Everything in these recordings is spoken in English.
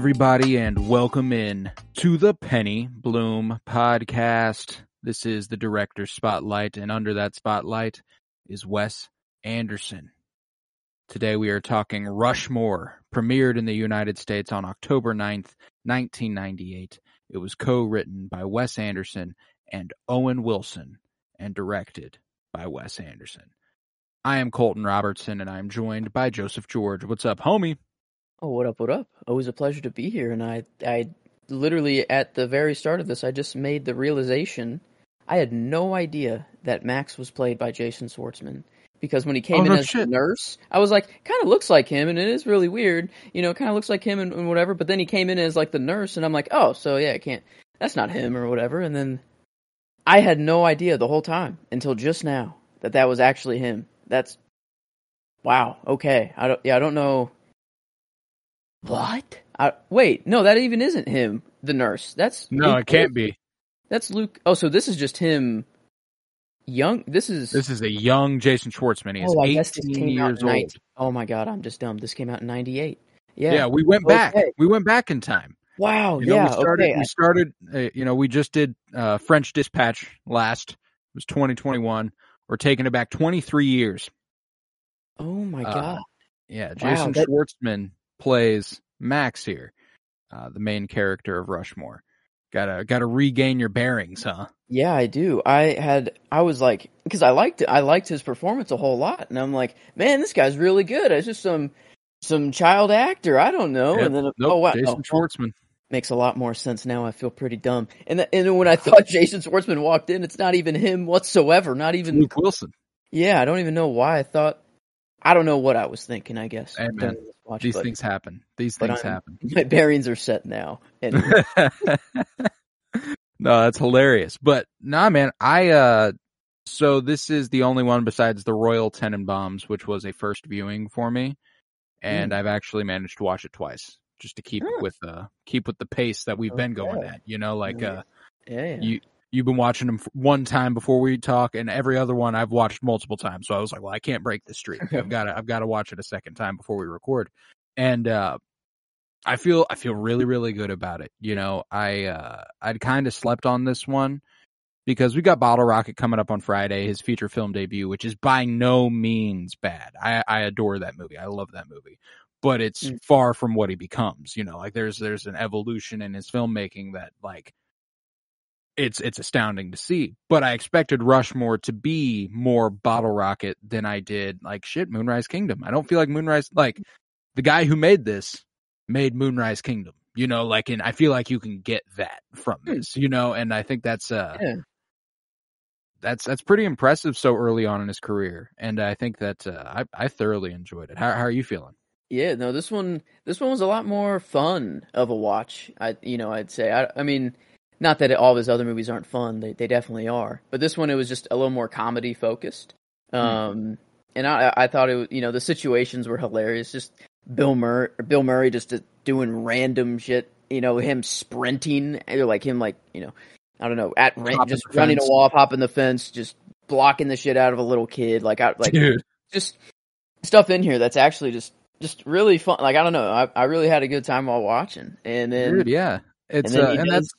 Everybody, and welcome in to the Penny Bloom podcast. This is the director's spotlight, and under that spotlight is Wes Anderson. Today we are talking Rushmore, premiered in the United States on October 9th, 1998. It was co-written by Wes Anderson and Owen Wilson and directed by Wes Anderson. I am Colton Robertson, and I am joined by Joseph George. What's up, homie? Oh, what up, what up? Always a pleasure to be here. And I, I literally, at the very start of this, I just made the realization I had no idea that Max was played by Jason Schwartzman. Because when he came Oh, in no as shit. the nurse, I was like, kind of looks like him, and it is really weird. You know, kind of looks like him and, and whatever. But then he came in as like the nurse, and I'm like, oh, so yeah, I can't. That's not him or whatever. And then I had no idea the whole time until just now that that was actually him. That's wow. Okay, I don't. Yeah, I don't know. What? I, wait, no, that even isn't him. The nurse. That's No, Luke it can't be. That's Luke. Oh, so this is just him. Young. This is. This is a young Jason Schwartzman. He is oh, I guess this 18 came out years in old. Oh my god, I'm just dumb. This came out in '98. Yeah. Yeah. we went back. We went back in time. Wow. You know, yeah. we started. okay. We started. Uh, you know, we just did uh, French Dispatch last. It was 2021. We're taking it back 23 years. oh my uh, god. Yeah, Wow, Jason that- Schwartzman plays Max here, uh, the main character of Rushmore. Gotta gotta regain your bearings, huh? Yeah, I do. I had I was like because I liked it. I liked his performance a whole lot, and I'm like, man, this guy's really good. It's just some some child actor. I don't know. Yep. And then Nope, oh wow, Jason oh, Schwartzman. makes a lot more sense now. I feel pretty dumb. And th- and when I thought Jason Schwartzman walked in, it's not even him whatsoever. Not even Luke Wilson. yeah. I don't even know why I thought. I don't know what I was thinking. I guess Hey, man, during this watch, These but things happen. These things I'm- happen. my bearings are set now. And no, that's hilarious. But nah, man, I uh, so this is the only one besides the Royal Tenenbaums, which was a first viewing for me, and I've actually managed to watch it twice just to keep Hmm. with uh keep with the pace that we've been going at. You know, like uh, yeah, yeah. you you've been watching them one time before we talk, and every other one I've watched multiple times. So I was like, well, I can't break the streak. I've got to I've got to watch it a second time before we record, and uh, I feel I feel really really good about it. You know, I uh, I'd kind of slept on this one because we got Bottle Rocket coming up on Friday, his feature film debut, which is by no means bad. I I adore that movie. I love that movie. But it's Mm. far from what he becomes, you know. Like there's there's an evolution in his filmmaking that like it's it's astounding to see. But I expected Rushmore to be more bottle rocket than I did like shit Moonrise Kingdom. I don't feel like Moonrise like the guy who made this made Moonrise Kingdom. You know, like and I feel like you can get that from Hmm. this, you know, and I think that's uh Yeah. that's that's pretty impressive so early on in his career. And I think that uh, I I thoroughly enjoyed it. How how are you feeling? Yeah, no, this one this one was a lot more fun of a watch. I you know, I'd say. I I mean, not that all of his other movies aren't fun. They they definitely are. But this one it was just a little more comedy focused. Um and I I thought it was, you know, the situations were hilarious. Just Bill Murray Bill Murray just uh, doing random shit, you know, him sprinting, or like him like, you know, I don't know, at ran- just running a fence. wall, hopping the fence, just blocking the shit out of a little kid like I like Dude. just stuff in here that's actually just just really fun. Like I don't know, I, I really had a good time while watching. And then Dude, yeah. It's and uh, and does, that's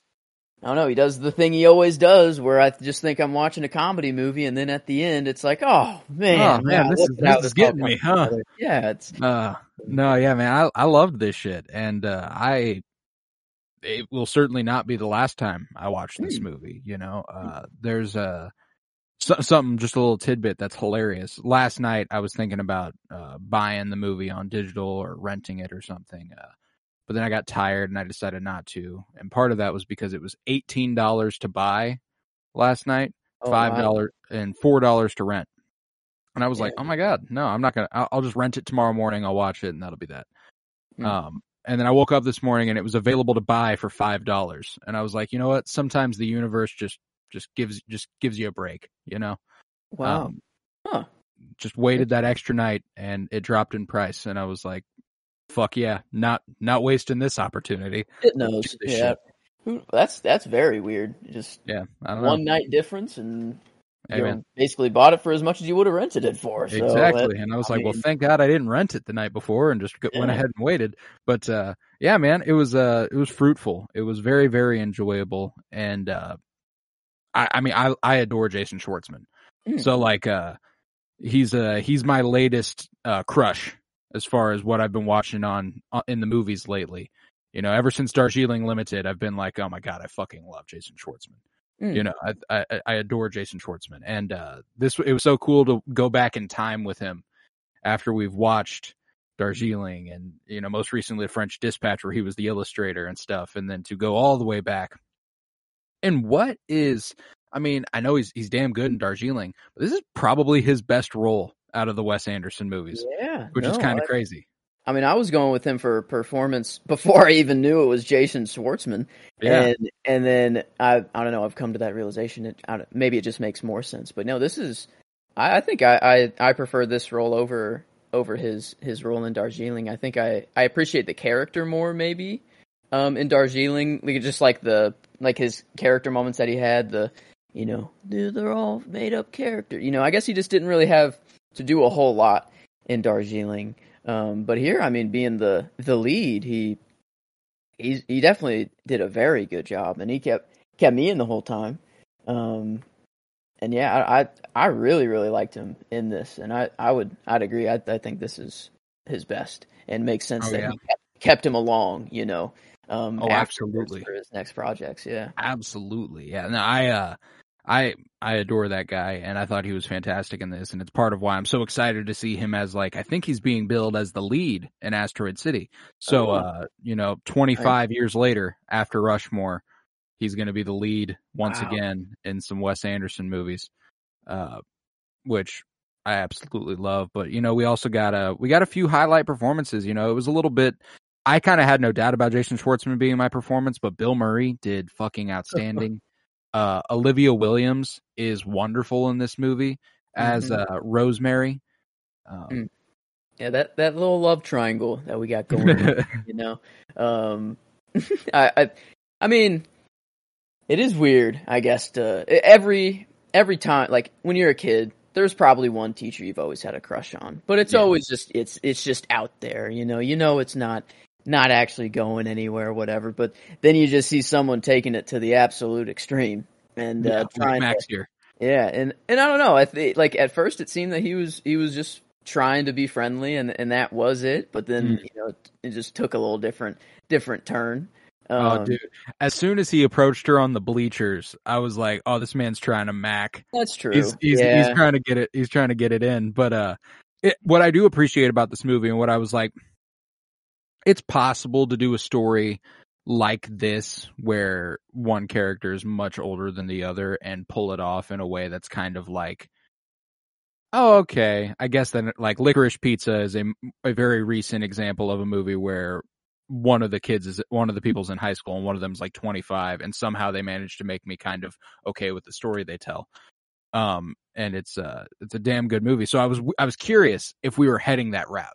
I don't know, he does the thing he always does, where I just think I'm watching a comedy movie, and then at the end it's like, oh man, Oh, man, wow, this is- this is getting me, huh? Yeah, it's Uh, no, yeah, man, I I loved this shit, and uh, I it will certainly not be the last time I watch this Hmm. movie. You know, uh, there's a so, something just a little tidbit that's hilarious. Last night I was thinking about uh, buying the movie on digital or renting it or something, uh, but then I got tired and I decided not to. And part of that was because it was eighteen dollars to buy last night, Oh, five wow. dollars and four dollars to rent. And I was like, oh my god, no, I'm not gonna. I'll, I'll just rent it tomorrow morning. I'll watch it, and that'll be that. Mm. Um, and then I woke up this morning and it was available to buy for five dollars. And I was like, you know what? Sometimes the universe just just gives just gives you a break. You know, Wow. Um, Huh. just waited that extra night and it dropped in price, and I was like, fuck yeah, not not wasting this opportunity. It knows. Yeah. shit. That's that's very weird. Just Yeah, I don't know. one night difference, and you know, basically bought it for as much as you would have rented it for. So exactly. that- and I was I like, well, thank God I didn't rent it the night before and just go- went ahead and waited. But, uh, yeah, man, it was, uh, it was fruitful. It was very, very enjoyable. And, uh, I, I mean, I, I adore Jason Schwartzman. Mm. So like, uh, he's, uh, he's my latest, uh, crush as far as what I've been watching on, on in the movies lately. You know, ever since Darjeeling Limited, I've been like, oh my God, I fucking love Jason Schwartzman Mm. you know I, I i adore jason schwartzman and uh this it was so cool to go back in time with him after we've watched darjeeling and you know most recently french dispatch where he was the illustrator and stuff and then to go all the way back and what is i mean i know he's he's damn good in darjeeling but this is probably his best role out of the wes anderson movies yeah, which is kind of crazy I mean, I was going with him for performance before I even knew it was Jason Schwartzman, yeah and and then I I don't know. I've come to that realization. It, I maybe it just makes more sense. But no, this is. I, I think I, I I prefer this role over over his his role in Darjeeling. I think I I appreciate the character more maybe. Um, in Darjeeling, like just like the like his character moments that he had. The you know dude, they're all made up character. You know, I guess he just didn't really have to do a whole lot in Darjeeling. Um, but here, I mean, being the the lead, he he's he definitely did a very good job, and he kept kept me in the whole time. Um, and yeah, I, I I really really liked him in this, and I I would I'd agree. I I think this is his best, and makes sense Oh, that yeah. he kept, kept him along. You know, um, Oh, absolutely. for his next projects. Yeah, Absolutely. Yeah. No, I uh I I adore that guy and I thought he was fantastic in this and it's part of why I'm so excited to see him as like I think he's being billed as the lead in Asteroid City. So Oh. uh you know 25 years later after Rushmore he's going to be the lead once Wow. again in some Wes Anderson movies. Uh which I absolutely love, but you know, we also got a we got a few highlight performances, you know. It was a little bit I kind of had no doubt about Jason Schwartzman being my performance, but Bill Murray did fucking outstanding. Uh, Olivia Williams is wonderful in this movie as Mhm. uh, Rosemary. Um, Mm. yeah. That that little love triangle that we got going. you know um I, I i mean it is weird i guess to every every time like when you're a kid there's probably one teacher you've always had a crush on but it's Yeah. always just it's it's just out there you know you know it's not not actually going anywhere or whatever but then you just see someone taking it to the absolute extreme and yeah, uh trying to here. yeah, and and I don't know. I think like at first it seemed that he was he was just trying to be friendly, and and that was it. But then Mm. you know it, it just took a little different different turn. oh, Um, dude! As soon as he approached her on the bleachers, I was like, "Oh, this man's trying to mac. that's true. He's he's, yeah, he's trying to get it. He's trying to get it in." But uh, it, what I do appreciate about this movie, and what I was like, it's possible to do a story like this where one character is much older than the other and pull it off in a way that's kind of like oh okay i guess then like licorice pizza is a, a very recent example of a movie where one of the kids is one of the people's in high school and one of them's like 25 and somehow they managed to make me kind of okay with the story they tell. Um and it's uh it's a damn good movie. So i was i was curious if we were heading that route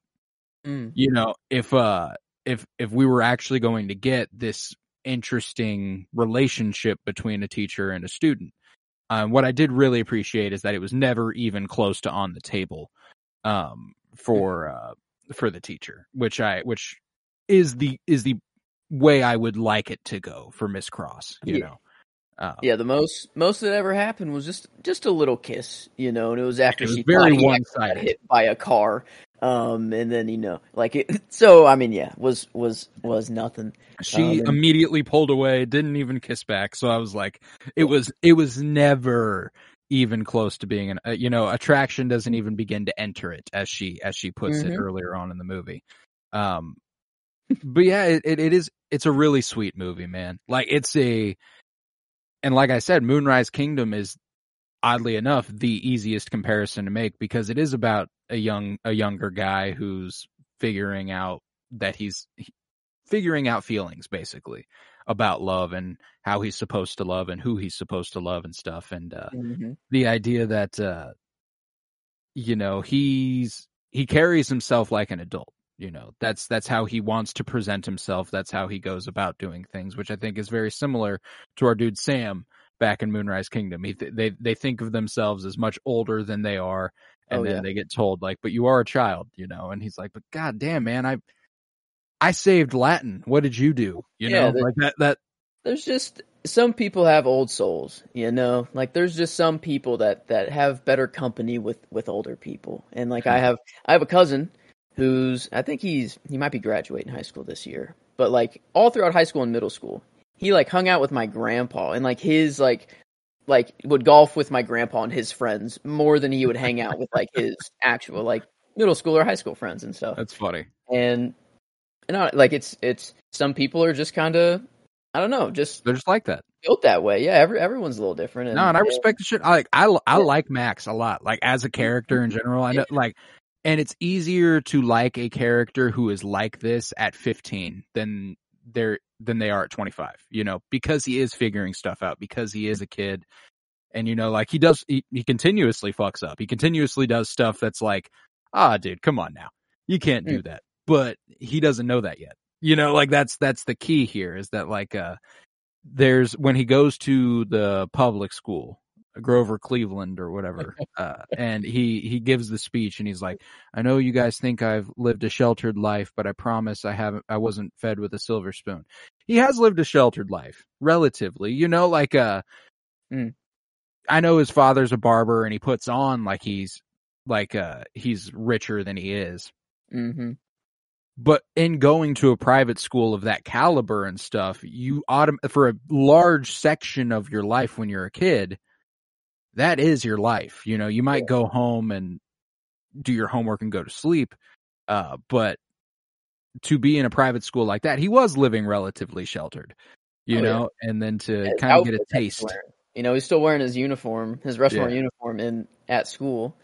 Mm. you know if uh if if we were actually going to get this interesting relationship between a teacher and a student um, what i did really appreciate is that it was never even close to on the table um for uh for the teacher which i which is the is the way i would like it to go for miss cross you Yeah. know um, yeah. The most most that ever happened was just just a little kiss, you know, and it was after it was she very one sided hit by a car. Um, and then you know, like it, so. I mean, yeah, was was was nothing. She Um, and- immediately pulled away, didn't even kiss back. So I was like, it was, it was never even close to being an, uh, you know, attraction doesn't even begin to enter it as she, as she puts it Mhm. earlier on in the movie. Um, but yeah, it, it, it is. It's a really sweet movie, man. Like it's a, and like I said, Moonrise Kingdom is oddly enough the easiest comparison to make because it is about a young a younger guy who's figuring out that he's figuring out feelings basically about love and how he's supposed to love and who he's supposed to love and stuff and uh, mm-hmm. the idea that uh, you know he's he carries himself like an adult you know that's that's how he wants to present himself that's how he goes about doing things which i think is very similar to our dude sam back in moonrise kingdom he th- they they think of themselves as much older than they are and Oh, then yeah. they get told like but you are a child you know and he's like but god damn man i i saved latin what did you do you Yeah, know like that that there's just some people have old souls, you know. Like there's just some people that that have better company with with older people. And like I hmm. have I have a cousin who's I think he's he might be graduating high school this year. But like all throughout high school and middle school, he like hung out with my grandpa and like his like like would golf with my grandpa and his friends more than he would hang out with like his actual like middle school or high school friends and stuff that's funny and and I, like it's it's some people are just kind of I don't know, just they're just like that built that way. Yeah, every everyone's a little different. And, No, and I respect the shit. I like I I Yeah. like Max a lot. Like as a character in general, I know Yeah. like and it's easier to like a character who is like this at 15 than they're than they are at 25, you know, because he is figuring stuff out because he is a kid. And you know, like he does he, he continuously fucks up. He continuously does stuff that's like, "Ah, dude, come on now. You can't do that." But he doesn't know that yet. You know, like that's that's the key here is that like uh there's when he goes to the public school grover cleveland or whatever uh, and he he gives the speech and he's like i know you guys think i've lived a sheltered life but i promise i haven't i wasn't fed with a silver spoon he has lived a sheltered life relatively you know like uh Mm. i know his father's a barber and he puts on like he's like uh he's richer than he is Mhm. but in going to a private school of that caliber and stuff, you autom- for a large section of your life when you're a kid, that is your life. You know, you might go home and do your homework and go to sleep. Uh, but to be in a private school like that, he was living relatively sheltered, you Oh, yeah. know, and then to kind of get a outfit that he's taste. You know, he's still wearing his uniform, his Rushmore Yeah. uniform in at school,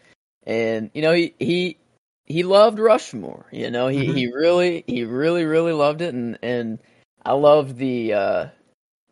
and you know he he he loved Rushmore. You know, he Mhm. he really he really really loved it, and and I love the uh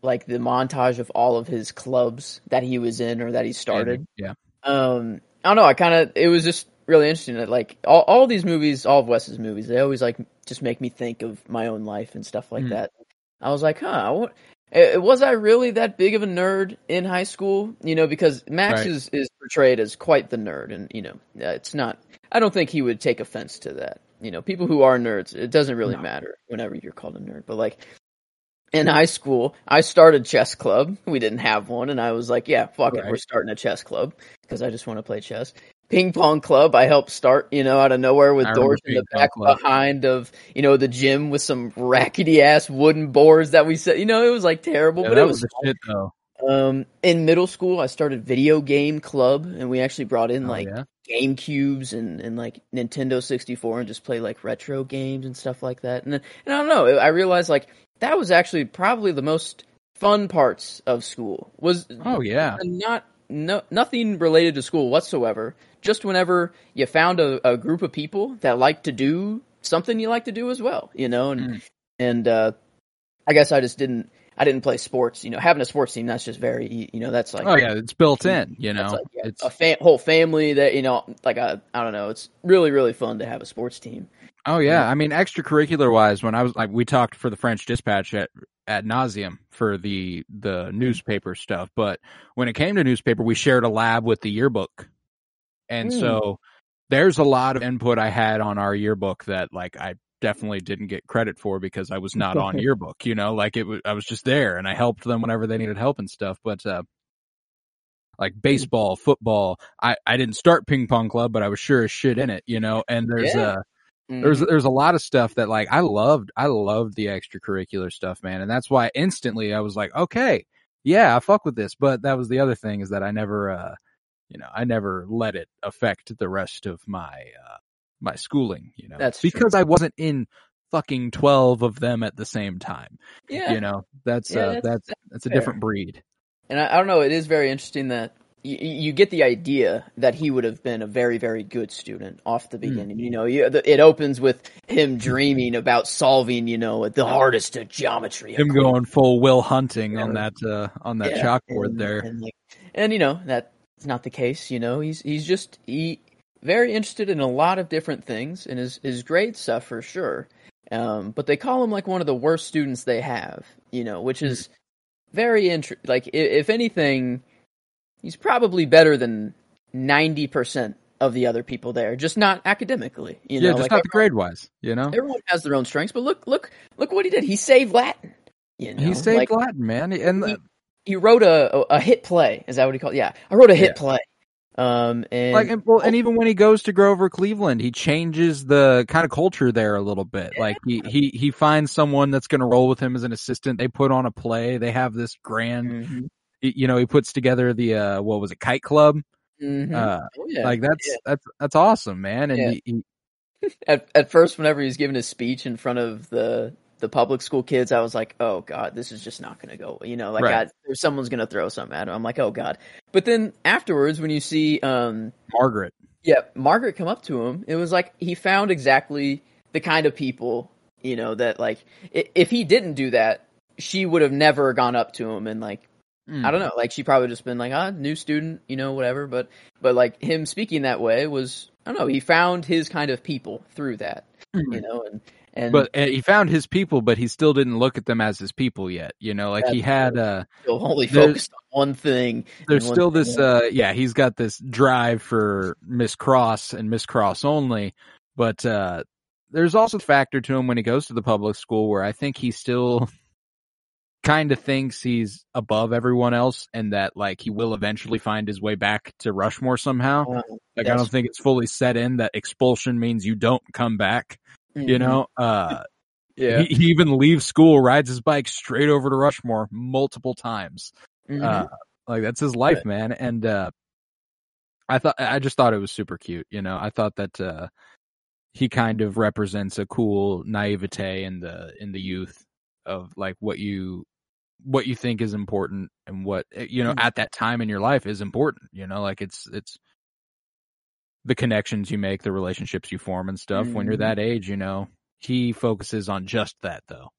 like the montage of all of his clubs that he was in or that he started. Yeah. um I don't know, I kind of it was just really interesting that like all all these movies, all of Wes's movies, they always like just make me think of my own life and stuff like Mhm. that. I was like, huh, what, eh, was I really that big of a nerd in high school? You know, because Max Right. is is portrayed as quite the nerd, and you know, it's not. I don't think he would take offense to that. You know, people who are nerds, it doesn't really No. matter whenever you're called a nerd. But like in high school, I started chess club. We didn't have one, and I was like, yeah, fuck it, we're starting a chess club because I just want to play chess. Ping pong club, I helped start, you know, out of nowhere with I doors in the back club. behind of, you know, the gym with some rackety ass wooden boards that we set. You know, it was like terrible, Yeah, but it was was shit though. um, in middle school, I started video game club, and we actually brought in Oh, like yeah? Game Cubes and, and like Nintendo 64 and just play like retro games and stuff like that. And then, and I don't know, I realized like that was actually probably the most fun parts of school was Oh yeah. not no nothing related to school whatsoever. Just whenever you found a, a group of people that like to do something you like to do as well, you know, and Mm. and uh, I guess I just didn't I didn't play sports. You know, having a sports team that's just very you know that's like Oh yeah, it's built in, you know. like yeah, It's a fa- whole family that you know like a I don't know. It's really really fun to have a sports team. Oh yeah, I mean extracurricular wise, when I was like, we talked for the French Dispatch at at nauseum for the the newspaper stuff, but when it came to newspaper, we shared a lab with the yearbook, and Mm. so there's a lot of input I had on our yearbook that like I definitely didn't get credit for because I was not on yearbook, you know, like it was I was just there and I helped them whenever they needed help and stuff, but uh like baseball, football, I I didn't start ping pong club, but I was sure as shit in it, you know, and there's Yeah. uh Mhm. there's there's a lot of stuff that like I loved I loved the extracurricular stuff, man. And that's why instantly I was like, okay, yeah, I fuck with this. But that was the other thing is that I never uh you know, I never let it affect the rest of my uh my schooling, you know. That's true. because I wasn't in fucking 12 of them at the same time. Yeah, You know, that's, Yeah, uh, that's- that's, that's a fair. different breed. and I, I don't know. It is very interesting that you, you get the idea that he would have been a very, very good student off Hmm. the beginning. You know, you, the, it opens with him dreaming about solving, you know, the hardest of geometry. Him going full Will Hunting on that, uh, on that Yeah, chalkboard and, there. and like, and you know that's not the case. You know, he's he's just he very interested in a lot of different things, and his his grade stuff for sure. Um, but they call him like one of the worst students they have. You know, which is very interesting. Like, i- if anything, he's probably better than ninety percent of the other people there, just not academically. You know, yeah, just like not the grade wise, you know? everyone has their own strengths. But look, look, look what he did. He saved Latin. You know, He saved like, Latin, man. And he, he wrote a, a hit play. Is that what he called? It? Yeah, I wrote a hit Yeah. play. Um, and, like and, well, and even when he goes to Grover Cleveland, he changes the kind of culture there a little bit. Like he he he finds someone that's going to roll with him as an assistant. They put on a play. They have this grand, Mhm, y- you know, he puts together the uh what was it, Kite Club. mhm. Uh Oh, yeah. like that's yeah. that's that's awesome, man. And Yeah. he, he, at at first, whenever he was giving his speech in front of the the public school kids, I was like, "Oh God, this is just not going to go." You know, like Right. I, someone's going to throw something at him. I'm like, "Oh God!" But then afterwards, when you see, um, Margaret. yeah, Margaret come up to him, it was like he found exactly the kind of people, you know, that like if he didn't do that, she would have never gone up to him and like Mm. I don't know. Like she probably just been like, ah, new student, you know, whatever. But but like him speaking that way was I don't know. He found his kind of people through that, Mhm. you know, and and But uh, he found his people, but he still didn't look at them as his people yet. You know, like he had uh still only focused on one thing. there's one still thing this uh yeah he's got this drive for miss cross and miss cross only but uh there's also a factor to him when he goes to the public school where i think he still kind of thinks he's above everyone else and that like he will eventually find his way back to rushmore somehow Uh, like i don't think it's fully set in that expulsion means you don't come back you mhm. know uh yeah. he, he even leaves school rides his bike straight over to rushmore multiple times Mhm. uh, like that's his life, man. And uh I thought I just thought it was super cute, you know. I thought that uh he kind of represents a cool naivete in the in the youth of like what you what you think is important and what eh, you know Mhm. at that time in your life is important, you know, like it's it's the connections you make, the relationships you form and stuff. When you're Mhm. that age, you know, he focuses on just that though.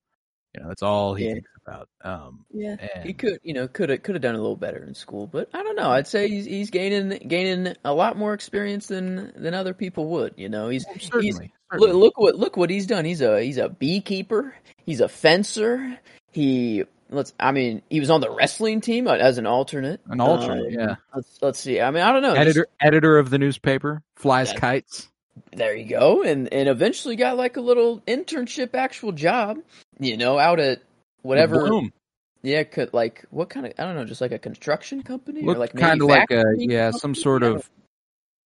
You know, that's all he Yeah. thinks about. Um Yeah, he could, you know, could have could have done a little better in school, but I don't know. I'd say he's he's gaining gaining a lot more experience than than other people would. You know, he's certainly, look, certainly. look what look what he's done. He's a he's a beekeeper. He's a fencer. He let's I mean he was on the wrestling team as an alternate. An alternate, Um, yeah. Let's let's see. I mean I don't know. just- editor editor of the newspaper flies Yeah. kites there you go, and and eventually got like a little internship, actual job. You know, out at whatever. Blume. Yeah, could like what kind of I don't know, just like a construction company or like kind of like a yeah some sort of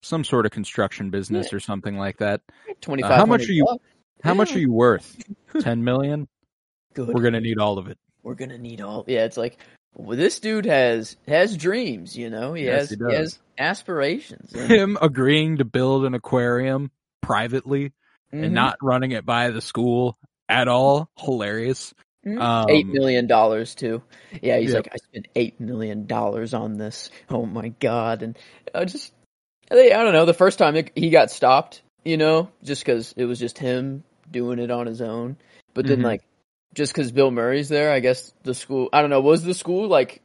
some sort of construction business or something like that Twenty five. uh, how much are you- how much are you worth 10 million Good. we're gonna need all of it We're gonna need all. Yeah, it's like well, this dude has has dreams. You know, he Yes, has he he, has aspirations. him agreeing to build an aquarium privately Mhm. and not running it by the school at all hilarious Mhm. um, eight million dollars too. Yeah, he's like, I spent eight million dollars on this. Oh my god! And I just, I don't know. The first time it, he got stopped, you know, just because it was just him doing it on his own. But then, Mhm. like, just because Bill Murray's there, I guess the school. I don't know. Was the school like?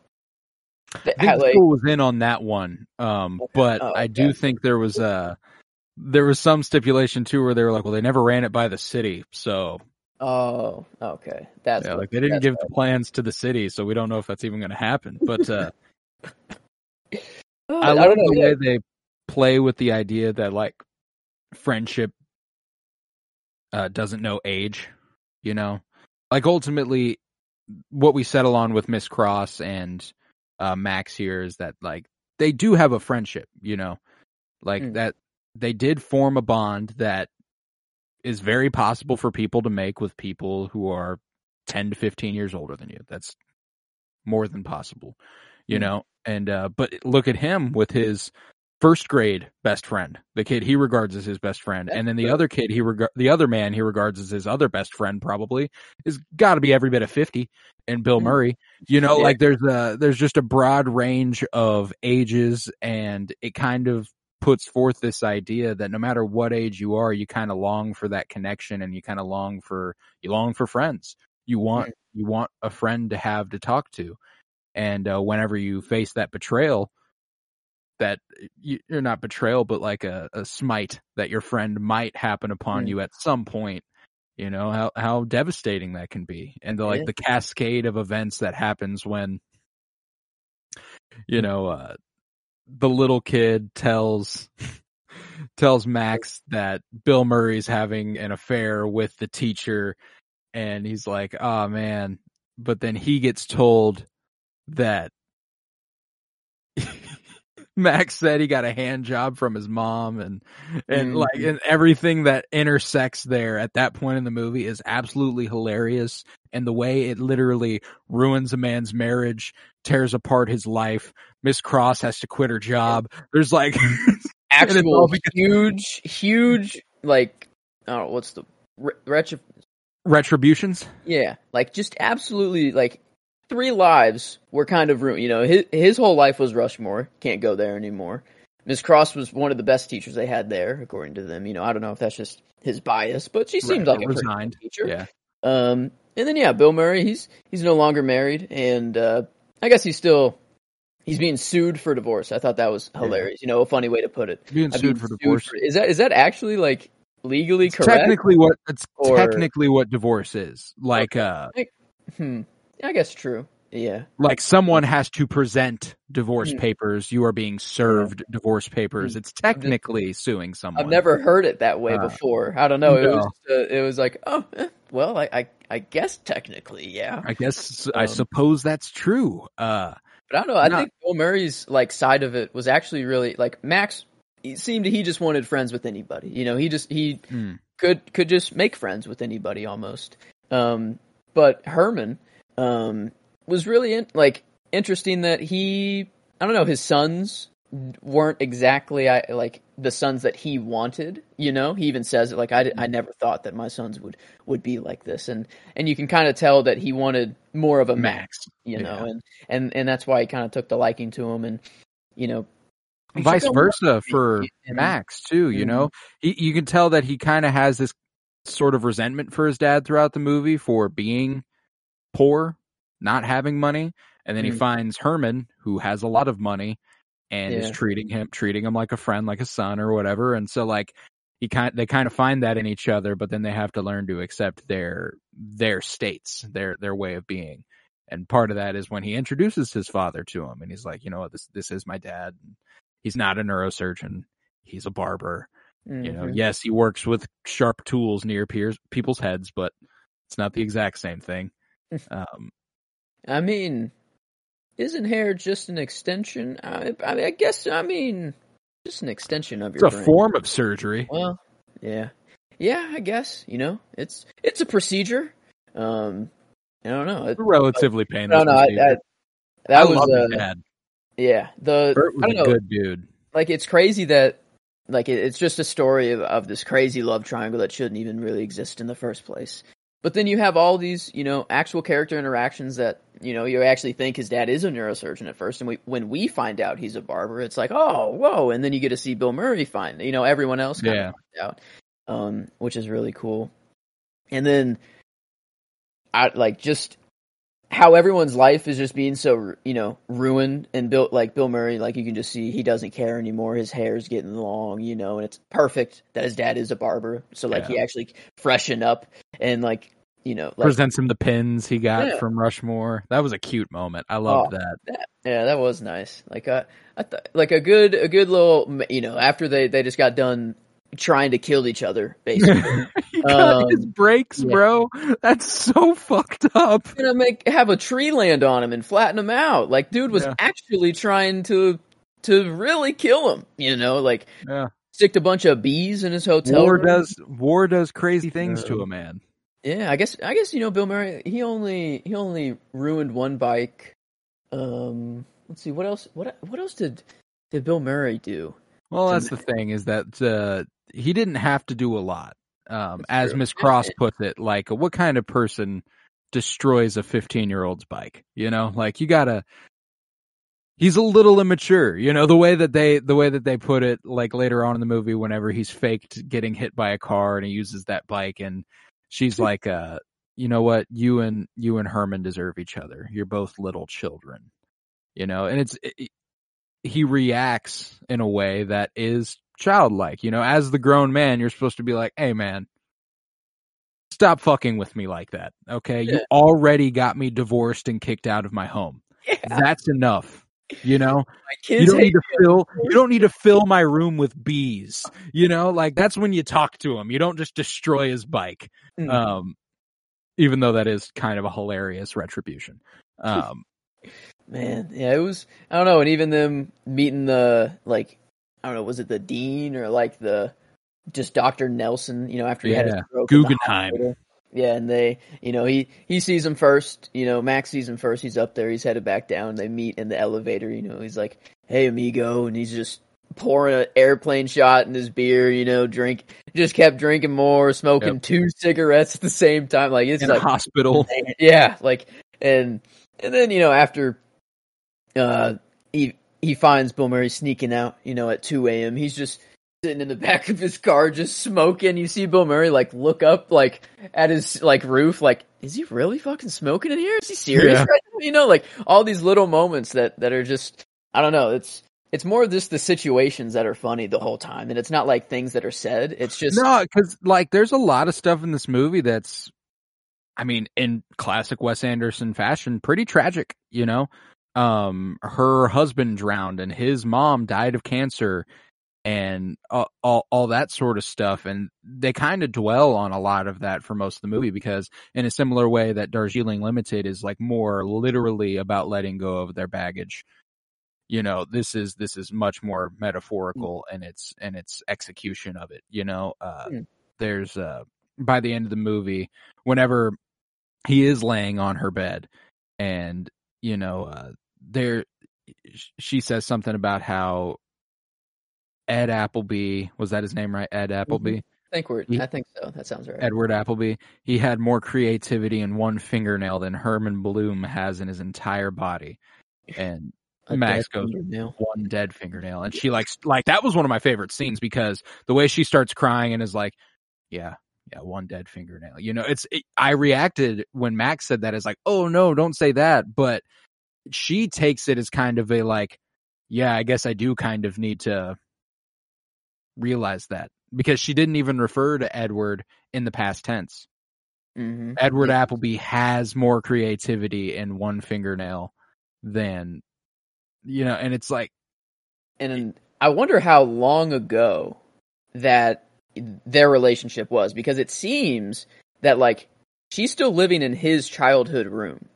th- I think the like school was in on that one um but Oh, i do okay. think there was uh there was some stipulation too where they were like well they never ran it by the city so oh, okay. That's yeah, what- like they didn't give the plans to the city, so we don't know if that's even going to happen. But uh, I I, love don't know. the way they play with the idea that like friendship uh, doesn't know age. You know, like ultimately, what we settle on with Miss Cross and uh, Max here is that like they do have a friendship. You know, like Mm. that they did form a bond that is very possible for people to make with people who are 10 to 15 years older than you. That's more than possible, you Mm. know? And, uh, but look at him with his first grade best friend, the kid he regards as his best friend, and then the other kid he reg- the other man he regards as his other best friend probably is got to be every bit of fifty. And Bill. Murray, you know, Yeah. like there's a there's just a broad range of ages, and it kind of puts forth this idea that no matter what age you are, you kind of long for that connection, and you kind of long for you long for friends. You want you want a friend to have to talk to, and uh, whenever you face that betrayal that you, you're not betrayal, but like a, a smite that your friend might happen upon Mm. you at some point. You know how how devastating that can be, and the, like Yeah. the cascade of events that happens when, you know, uh, the little kid tells tells Max that Bill Murray's having an affair with the teacher, and he's like, "Oh man," but then he gets told that Max said he got a hand job from his mom and and Mhm. like and everything that intersects there at that point in the movie is absolutely hilarious and the way it literally ruins a man's marriage, tears apart his life. Miss Cross has to quit her job. There's like Actual huge, huge, like, I don't know, what's the, re- retributions. yeah, like just absolutely, like, three lives were kind of ruined. You know, his, his whole life was Rushmore. Can't go there anymore. Miss Cross was one of the best teachers they had there, according to them. You know, I don't know if that's just his bias, but she seems Right, like a resigned. good teacher. Yeah. Um, and then yeah, Bill Murray, he's he's no longer married, and uh, I guess he's still he's being sued for divorce. I thought that was hilarious. You know, a funny way to put it. Being sued for divorce. for- is that is that actually like legally It's correct? technically what it's Or- technically what divorce is. Like uh Hmm. I guess true. Yeah. like someone has to present divorce Hmm. papers. You are being served divorce papers. Hmm. It's technically suing someone. I've never heard it that way Uh, before. I don't know. It no. was just, uh, it was like, oh, eh, well, I, I I guess technically, yeah. I guess I Um, suppose that's true. Uh But I don't know. I Not- think Bill Murray's like side of it was actually really like Max. It seemed he just wanted friends with anybody. You know, he just he hmm. could could just make friends with anybody almost. Um, but Herman um, was really in, like interesting that he I don't know his sons weren't exactly I, like the sons that he wanted. You know, he even says it like I, I never thought that my sons would would be like this, and and you can kind of tell that he wanted more of a Max. You know, Yeah. and and and that's why he kind of took the liking to him, and you know. Vice versa for Max too, you Mhm. know? He, you can tell that he kind of has this sort of resentment for his dad throughout the movie for being poor, not having money, and then he Mm. finds Herman who has a lot of money and is treating him treating him like a friend, like a son or whatever. And so like he kind they kind of find that in each other, but then they have to learn to accept their their states, their their way of being. And part of that is when he introduces his father to him and he's like, you know this this is my dad. He's not a neurosurgeon. He's a barber. You know, Mhm. yes, he works with sharp tools near peers, people's heads, but it's not the exact same thing. Um, I mean, isn't hair just an extension? I, I mean, I guess. I mean, just an extension of it's your. a brain. form of surgery. Well, yeah, yeah. I guess you know it's it's a procedure. Um, I don't know. It, It's relatively painless. no, no. I. I, that I was uh, dad. yeah. The Bert was I a don't know. good dude. like it's crazy that like it, it's just a story of, of this crazy love triangle that shouldn't even really exist in the first place but then you have all these you know actual character interactions that you know you actually think his dad is a neurosurgeon at first. And we when we find out he's a barber it's like oh whoa. And then you get to see bill murray find you know everyone else kind Yeah. of find out um which is really cool. And then i like just how everyone's life is just being so you know ruined and built like Bill Murray like you can just see he doesn't care anymore his hair's getting long you know and it's perfect that his dad is a barber so like he actually freshened up and like you know like Presents him the pins he got Yeah. from Rushmore. That was a cute moment. I loved Oh. that. yeah that was nice like uh, I thought like a good a good little you know after they they just got done trying to kill each other basically he got Um, his brakes, yeah. bro. That's so fucked up. gonna make have a tree land on him and flatten him out. Like, dude was Yeah. actually trying to to really kill him. You know, like Yeah. sticked a bunch of bees in his hotel. War room. does war does crazy things to Um, a man. Yeah, I guess I guess you know Bill Murray. He only he only ruined one bike. Um, let's see what else. What what else did did Bill Murray do? Well, that's the thing is that uh, he didn't have to do a lot. Um, as. Miss Cross puts it, like what kind of person destroys a 15 year old's bike? You know, like you gotta. He's a little immature, you know, the way that they, the way that they put it, like later on in the movie, whenever he's faked getting hit by a car and he uses that bike and she's like, uh, you know what, you and, you and Herman deserve each other. You're both little children, you know, and it's, it, he reacts in a way that is childlike. You know, as the grown man, you're supposed to be like, hey man, stop fucking with me like that. Okay. You already got me divorced and kicked out of my home. Yeah, That's enough. You know, you don't need to fill, you don't need to fill my room with bees. You know, like that's when you talk to him. You don't just destroy his bike. Mm. Um, even though that is kind of a hilarious retribution. Um, Man, yeah, it was. I don't know, and even them meeting the like, I don't know, was it the dean or like the just Doctor Nelson? You know, after he had his Yeah, stroke, Guggenheim. Yeah, and they, you know, he he sees him first. You know, Max sees him first. He's up there. He's headed back down. They meet in the elevator. You know, he's like, "Hey, amigo," and he's just pouring an airplane shot in his beer. You know, drink. Just kept drinking more, smoking Yep. two cigarettes at the same time. Like it's in like a hospital. yeah, like and and then you know after uh he he finds Bill Murray sneaking out, you know, at two a.m. He's just sitting in the back of his car just smoking. You see Bill Murray like look up like at his like roof, like is he really fucking smoking in here? Is he serious? Yeah. Right now? You know, like all these little moments that that are just I don't know. It's it's more just the situations that are funny the whole time, and it's not like things that are said. It's just No, because like there's a lot of stuff in this movie that's, I mean, in classic Wes Anderson fashion, pretty tragic. You know, um, her husband drowned and his mom died of cancer, and all all, all that sort of stuff. And they kind of dwell on a lot of that for most of the movie because, in a similar way that Darjeeling Limited is like more literally about letting go of their baggage. You know, this is this is much more metaphorical and its in its execution of it. You know, uh, Hmm. there's uh by the end of the movie, whenever he is laying on her bed, and you know, uh, there she says something about how Ed Appleby was that his name right? Ed Appleby. Mm-hmm. I think we're. I think so. That sounds right. Edward Appleby, he had more creativity in one fingernail than Herman Blume has in his entire body. And A Max dead goes, fingernail. one dead fingernail. And she likes, like, that was one of my favorite scenes because the way she starts crying and is like, yeah, yeah, one dead fingernail. You know, it's, it, I reacted when Max said that as like, oh no, don't say that. But she takes it as kind of a like, yeah, I guess I do kind of need to realize that because she didn't even refer to Edward in the past tense. Mhm. Edward Yeah. Appleby has more creativity in one fingernail than, you know, and it's like, and I wonder how long ago that their relationship was because it seems that like she's still living in his childhood room,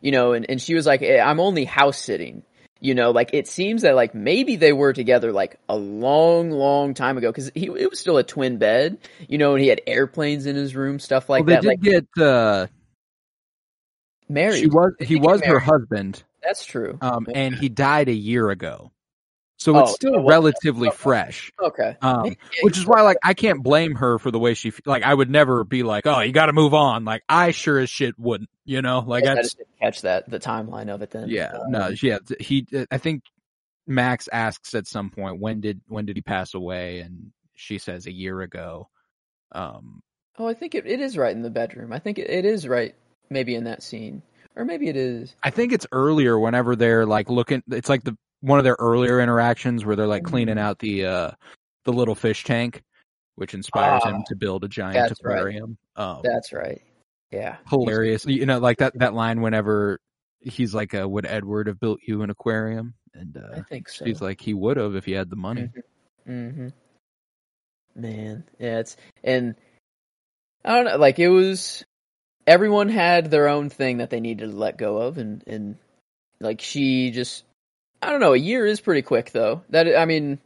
you know, and, and she was like, "Eh, I'm only house sitting, you know, like it seems that like maybe they were together like a long, long time ago because he it was still a twin bed, you know, and he had airplanes in his room, stuff like well, they that. did Like get, uh, married, she was, They he get was her husband, That's true. um, and he died a year ago. So Oh, it's still relatively okay. fresh. okay, Um, which is why, like, I can't blame her for the way she, like, I would never be like, oh, you gotta move on. Like, I sure as shit wouldn't, you know? Like, I that's, just didn't catch that the timeline of it then. yeah, Um, no, yeah, he, I think Max asks at some point, when did, when did he pass away? And she says a year ago. Um, Oh, I think it, it is right in the bedroom. I think it, it is right, maybe in that scene, or maybe it is. I think it's earlier whenever they're like looking, it's like the, one of their earlier interactions where they're like cleaning Mm. out the, uh, the little fish tank, which inspires him Ah, to build a giant that's right. aquarium. Um, That's right. Yeah, hilarious. You know, like that that line whenever he's like, uh, "Would Edward have built you an aquarium?" And uh, I think so. she's like, "He would have if he had the money." Mm-hmm. Man, yeah, it's and I don't know. Like it was, everyone had their own thing that they needed to let go of, and and like she just, I don't know. A year is pretty quick though. That I mean,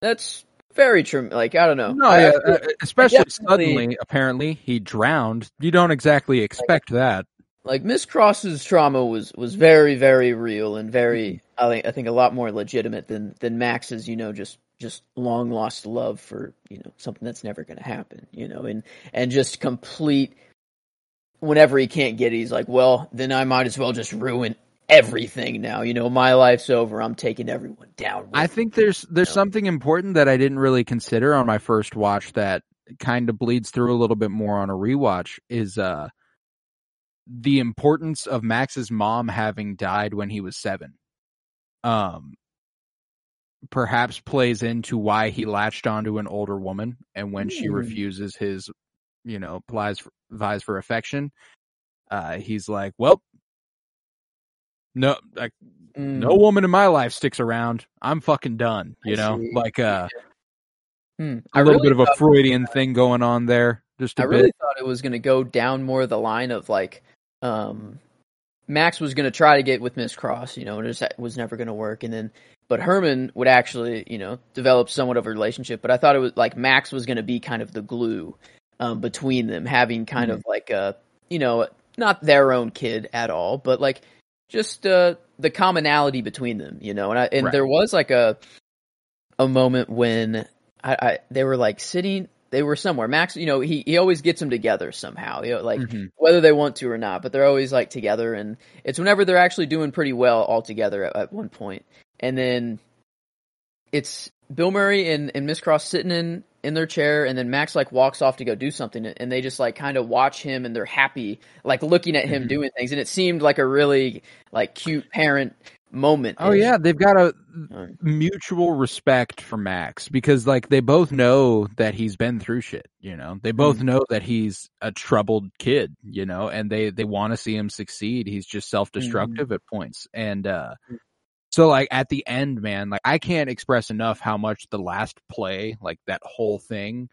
that's very true. Like I don't know. No, I- yeah, uh, especially suddenly. Apparently, he drowned. You don't exactly expect that. like Miss Cross's trauma was was very very real and very I think I think a lot more legitimate than than Max's you know just just long lost love for you know something that's never going to happen you know and and just complete whenever he can't get it he's like well then i might as well just ruin everything now you know my life's over i'm taking everyone down I think there's there's No. something important that I didn't really consider on my first watch that kind of bleeds through a little bit more on a rewatch is uh the importance of Max's mom having died when he was 7. Um perhaps plays into why he latched onto an older woman and when she Hmm. refuses his you know plies for, vies for affection uh he's like well no like Mm, no woman in my life sticks around. I'm fucking done. You I know, see. like uh, hmm. a I little really bit of a Freudian thing going on there. Just a I bit. really thought it was going to go down more the line of like, um, Max was going to try to get with Miss Cross, you know, and it just was never going to work. And then, but Herman would actually, you know, develop somewhat of a relationship. But I thought it was like Max was going to be kind of the glue um, between them, having kind of like a, you know, not their own kid at all, but like just uh, the commonality between them, you know. And I, and Right. there was like a a moment when I, I they were like sitting they were somewhere max you know he, he always gets them together somehow you know like Mhm. whether they want to or not but they're always like together and it's whenever they're actually doing pretty well all together at, at one point and then it's bill murray and, and miss cross sitting in in their chair and then max like walks off to go do something and they just like kind of watch him and they're happy like looking at him Mhm. doing things and it seemed like a really like cute parent moment Oh yeah, they've got a mutual respect for Max because like they both know that he's been through shit, you know. They both Mm-hmm. know that he's a troubled kid, you know, and they they want to see him succeed. He's just self-destructive Mm-hmm. at points. And uh Mm. So like at the end, man, like I can't express enough how much the last play, like that whole thing,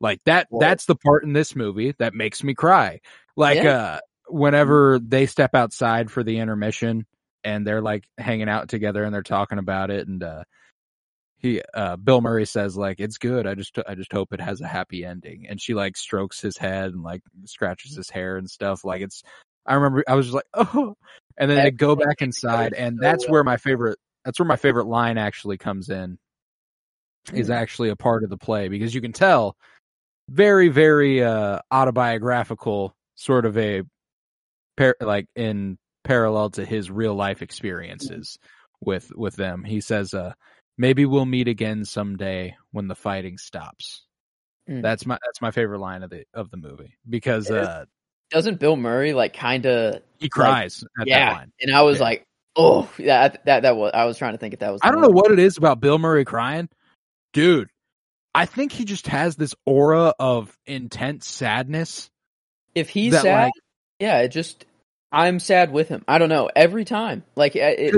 like that Well- that's the part in this movie that makes me cry. Like Yeah. uh whenever they step outside for the intermission and they're like hanging out together and they're talking about it and uh he uh Bill Murray says like it's good I just I just hope it has a happy ending and she like strokes his head and like scratches his hair and stuff like it's I remember I was just like oh and then I go back inside and that's where my favorite that's where my favorite line actually comes in is Mm. actually a part of the play because you can tell very very uh autobiographical sort of a par- like in parallel to his real life experiences with with them he says uh maybe we'll meet again someday when the fighting stops Mm. that's my that's my favorite line of the of the movie because uh doesn't bill murray like kind of he cries at that yeah line and i was Yeah. like oh that that that was i was trying to think if that was I don't know what it is about Bill Murray crying. Dude, I think he just has this aura of intense sadness. if he's that, sad like- yeah it just i'm sad with him i don't know every time like it,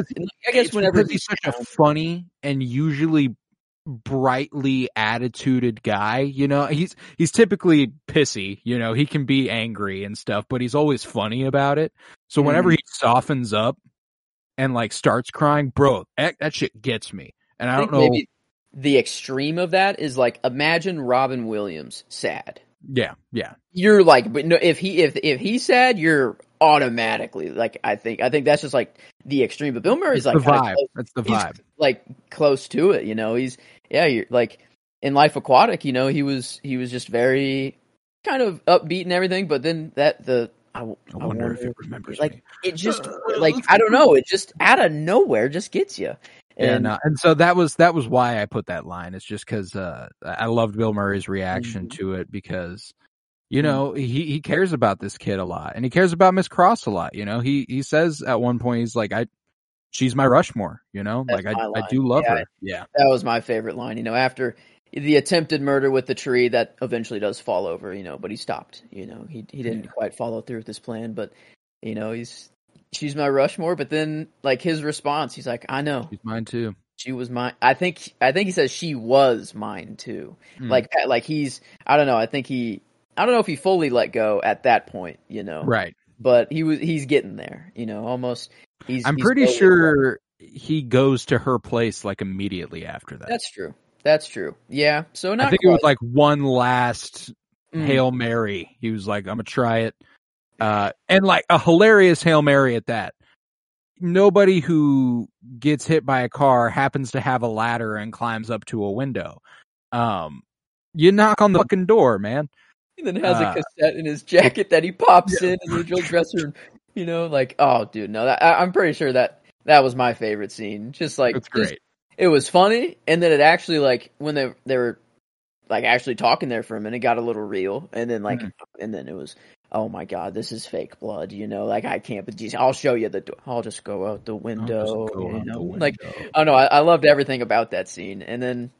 i guess whenever because he's such a funny and usually brightly attituded guy, you know. He's he's typically pissy, you know. He can be angry and stuff, but he's always funny about it. So whenever Mhm. he softens up and like starts crying, bro, that, that shit gets me. And I, I don't know. maybe the extreme of that is like imagine robin williams sad Yeah, yeah. you're like but no if he if if he's sad you're automatically like i think i think that's just like the extreme but bill murray's It's like the vibe. close- That's the vibe. like close to it you know he's yeah you're like in life aquatic you know he was he was just very kind of upbeat and everything but then that the I wonder if it remembers like me. it just like i don't know it just out of nowhere just gets you Yeah, and no, and so that was that was why I put that line. It's just because uh, I loved Bill Murray's reaction Mhm. to it because you know he he cares about this kid a lot and he cares about Miss Cross a lot. You know he he says at one point he's like I she's my Rushmore. You know That's like I I do love Yeah. her. Yeah, that was my favorite line you know after the attempted murder with the tree that eventually does fall over you know but he stopped you know he he didn't Yeah. quite follow through with his plan but you know he's she's my rushmore but then like his response he's like i know she's mine too. she was mine i think i think he says she was mine too Hmm. like like he's i don't know i think he i don't know if he fully let go at that point you know right. but he was he's getting there you know almost he's I'm he's pretty sure he goes to her place like immediately after that. that's true that's true yeah so not I think it was like one last Mm. Hail Mary. He was like, I'm gonna try it. Uh, and like a hilarious Hail Mary at that. nobody who gets hit by a car happens to have a ladder and climbs up to a window. Um, you knock on the fucking door, man. And then has Uh, a cassette in his jacket that he pops Yeah. in in the drill dresser. And, you know, like, oh, dude, no, that, I, I'm pretty sure that that was my favorite scene. Just like, just- great. it was funny, and then it actually like when they they were like actually talking there for a minute, it got a little real, and then like, Mhm. and then it was. Oh my god, this is fake blood, you know, like I can't, but geez, I'll show you the door. I'll just go out the just window. out the know? Like, window. I don't. I, I loved everything about that scene, and then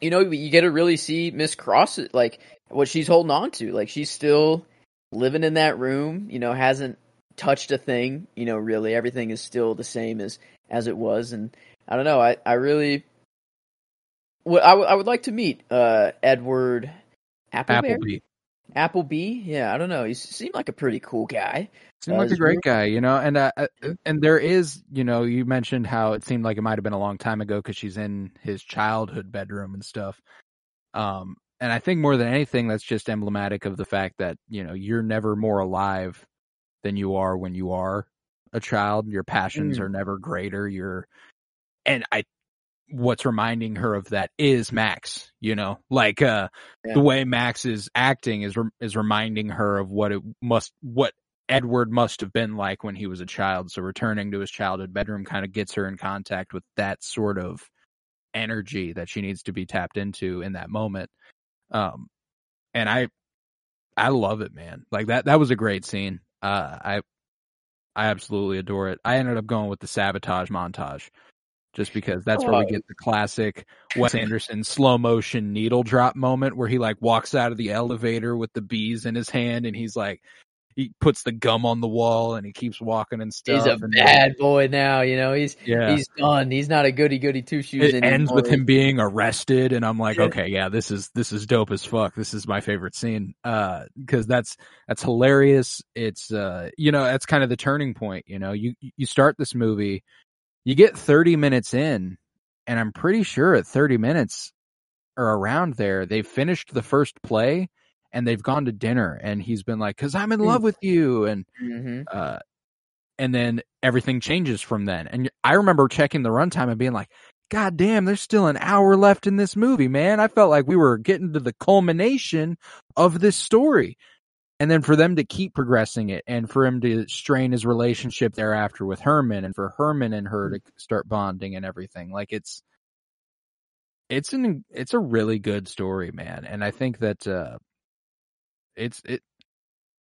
you know you get to really see Miss Cross like what she's holding on to. Like she's still living in that room. You know, hasn't touched a thing. You know, really everything is still the same as as it was. And I don't know. I I really. Well, I, would- I would like to meet uh, Edward Appleberry? Appleby Appleby. Yeah, I don't know. He seemed like a pretty cool guy. seemed Uh, like a great guy, you know. And uh, uh, and there is, you know, you mentioned how it seemed like it might have been a long time ago because she's in his childhood bedroom and stuff. Um, and I think more than anything, that's just emblematic of the fact that you know you're never more alive than you are when you are a child. Your passions Mm. are never greater. You're, and I, what's reminding her of that is Max. You know, like uh, Yeah. the way Max is acting is rem- is reminding her of what it must what Edward must have been like when he was a child. So returning to his childhood bedroom kind of gets her in contact with that sort of energy that she needs to be tapped into in that moment. Um, and I, I love it, man. Like that, that was a great scene. Uh, I, I absolutely adore it. I ended up going with the sabotage montage just because that's where we get the classic Wes Anderson slow motion needle drop moment where he like walks out of the elevator with the bees in his hand and he's like, he puts the gum on the wall and he keeps walking and stuff. He's a and bad boy now. You know, he's yeah. he's done. He's not a goody goody two shoes it anymore. ends with him being arrested and i'm like Yeah. okay yeah this is this is dope as fuck this is my favorite scene uh because that's that's hilarious it's uh you know that's kind of the turning point you know you you start this movie you get 30 minutes in and i'm pretty sure at 30 minutes or around there they've finished the first play and they've gone to dinner and he's been like cuz i'm in love with you and hmm uh, and then everything changes from then. And I remember checking the runtime and being like, God damn, there's still an hour left in this movie, man. I felt like we were getting to the culmination of this story. And then for them to keep progressing it and for him to strain his relationship thereafter with Herman and for Herman and her to start bonding and everything. Like it's, it's an, it's a really good story, man. And I think that, uh, it's, it,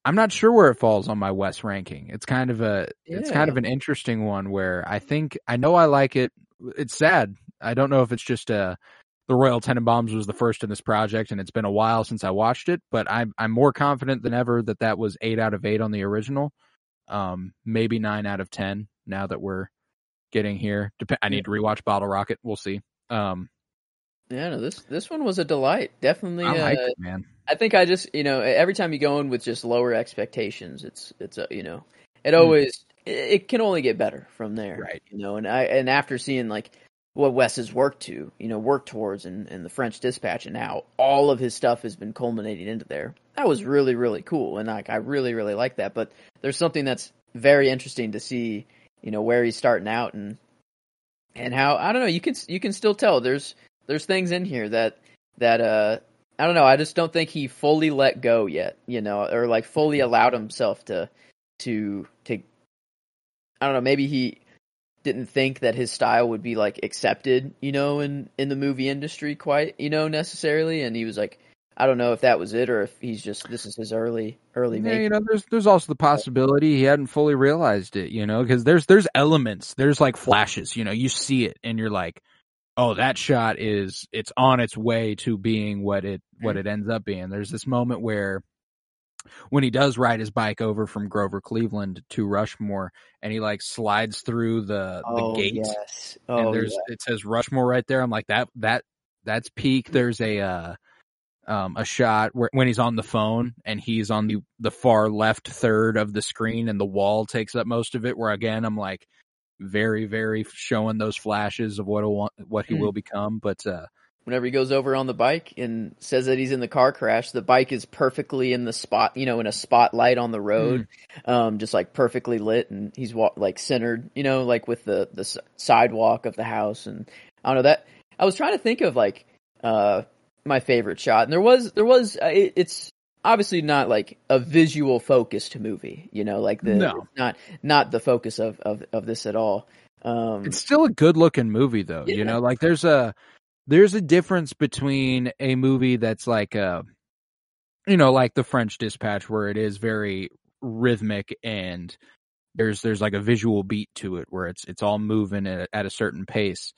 I'm not sure where it falls on my Wes ranking. It's kind of a it's kind of an interesting one where I think I know I like it. It's sad. I don't know if it's just uh the Royal Tenenbaums was the first in this project and it's been a while since I watched it, but I'm I'm more confident than ever that that was 8 out of 8 on the original. Um maybe 9 out of 10 now that we're getting here. Dep- I need to rewatch Bottle Rocket. We'll see. Um Yeah, no, this this one was a delight. Definitely, I like uh, it, man. I think I just you know every time you go in with just lower expectations, it's it's a you know it Hmm. always it, it can only get better from there, Right. You know, and I and after seeing like what Wes has worked to, you know, worked towards in, in the French Dispatch, and now all of his stuff has been culminating into there. That was really really cool, and like I really really like that. But there's something that's very interesting to see, you know, where he's starting out and and how I don't know. You can you can still tell there's there's things in here that that uh I don't know. I just don't think he fully let go yet, you know, or like fully allowed himself to to to I don't know, maybe he didn't think that his style would be like accepted, you know, in in the movie industry quite, you know, necessarily. And he was like I don't know if that was it or if he's just this is his early early Yeah, you know, there's there's also the possibility he hadn't fully realized it, you know, because there's there's elements, there's like flashes, you know, you see it and you're like, oh, that shot is it's on its way to being what it what mm-hmm. it ends up being. There's this moment where when he does ride his bike over from Grover Cleveland to Rushmore and he like slides through the the oh, gates yes. Oh, and there's yeah. it says Rushmore right there. I'm like that that that's peak. There's a uh um a shot where when he's on the phone and he's on the the far left third of the screen and the wall takes up most of it where again I'm like very very showing those flashes of what he'll what he Mm. will become but uh whenever he goes over on the bike and says that he's in the car crash, the bike is perfectly in the spot, you know, in a spotlight on the road, um, just like perfectly lit, and he's wa- like centered, you know, like with the the s- sidewalk of the house, and I don't know that. I was trying to think of like uh my favorite shot, and there was there was uh, it, it's obviously not like a visual focused movie, you know, like the No. not not the focus of of of this at all. Um, It's still a good looking movie though. You know, like there's a there's a difference between a movie that's like a you know, like the French Dispatch where it is very rhythmic and there's there's like a visual beat to it where it's it's all moving at, at a certain pace.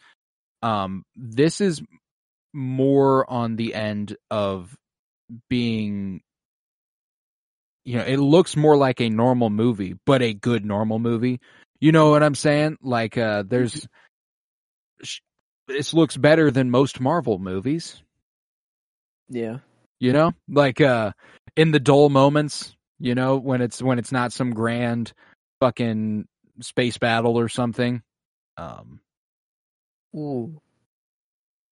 Um this is more on the end of being you know, it looks more like a normal movie, but a good normal movie. You know what I'm saying? Like, uh, there's, this looks better than most Marvel movies. yeah. You know, like, uh, in the dull moments, you know, when it's, when it's not some grand fucking space battle or something. Um, Ooh.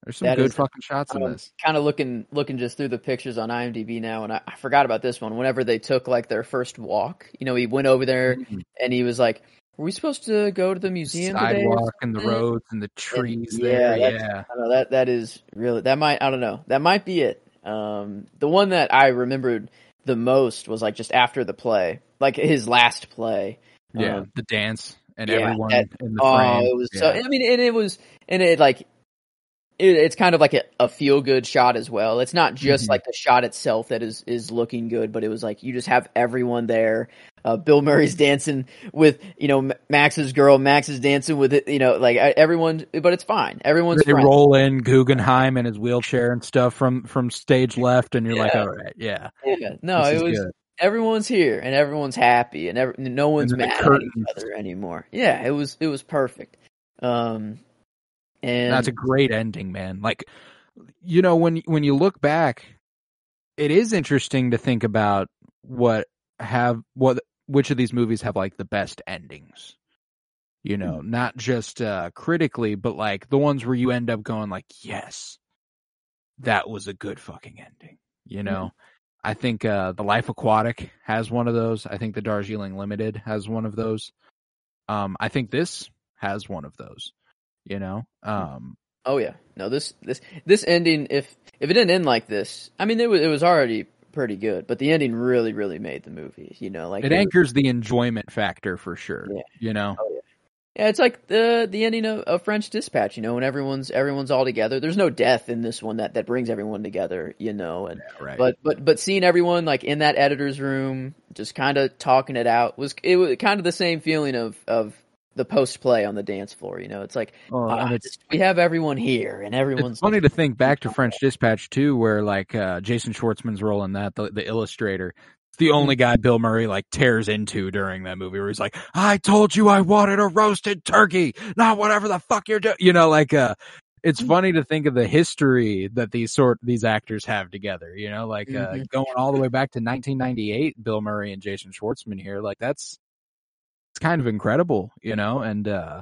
there's some That good is- fucking shots in this. kind of looking looking just through the pictures on IMDb now, and I, I forgot about this one. Whenever they took like their first walk, you know, he went over there Mhm. and he was like, "Were we supposed to go to the museum today?" or Sidewalk and the roads and the trees yeah, there. that's- Yeah. I don't know that that is really that might I don't know that might be it. Um, the one that I remembered the most was like just after the play, like his last play. Yeah. Um, the dance and yeah, everyone that- in the oh, frame. it was so. I mean, and it was, and it like, it, it's kind of like a, a feel good shot as well. It's not just Mhm. like the shot itself that is is looking good, but it was like you just have everyone there. Uh, Bill Murray's dancing with you know Max's girl. Max is dancing with it. You know, like uh, everyone, but it's fine. Everyone's they friends. roll in Guggenheim in his wheelchair and stuff from from stage left, and you're like, all right, yeah, Yeah, no, it was good. everyone's here and everyone's happy and every, no one's mad at each other anymore. Yeah, it was it was perfect. Um, and That's a great ending, man. Like, you know, when when you look back, it is interesting to think about what have what which of these movies have like the best endings. You know, not just uh critically, but like the ones where you end up going like, yes, that was a good fucking ending. You know, I think uh the Life Aquatic has one of those. I think the Darjeeling Limited has one of those. Um, I think this has one of those. You know, um, Oh yeah, no this this this ending if if it didn't end like this, I mean it was it was already pretty good, but the ending really really made the movie. You know, like it was- anchors the enjoyment factor for sure. Yeah. You know, Yeah, it's like the the ending of, of French Dispatch. You know, when everyone's everyone's all together. There's no death in this one that that brings everyone together. You know, and right? but but but seeing everyone like in that editor's room, just kind of talking it out was it was kind of the same feeling of of the post play on the dance floor. You know, it's like Well, ah, and it's we have everyone here and everyone's it's funny to think back to French Dispatch too, where like uh, Jason Schwartzman's role in that, the, the illustrator, it's the only guy Bill Murray like tears into during that movie, where he's like, "I told you I wanted a roasted turkey, not whatever the fuck you're doing." You know, like uh, it's funny to think of the history that these sort these actors have together. You know, like uh, Mhm. going all the way back to 1998, Bill Murray and Jason Schwartzman here, like that's it's kind of incredible, you know, and uh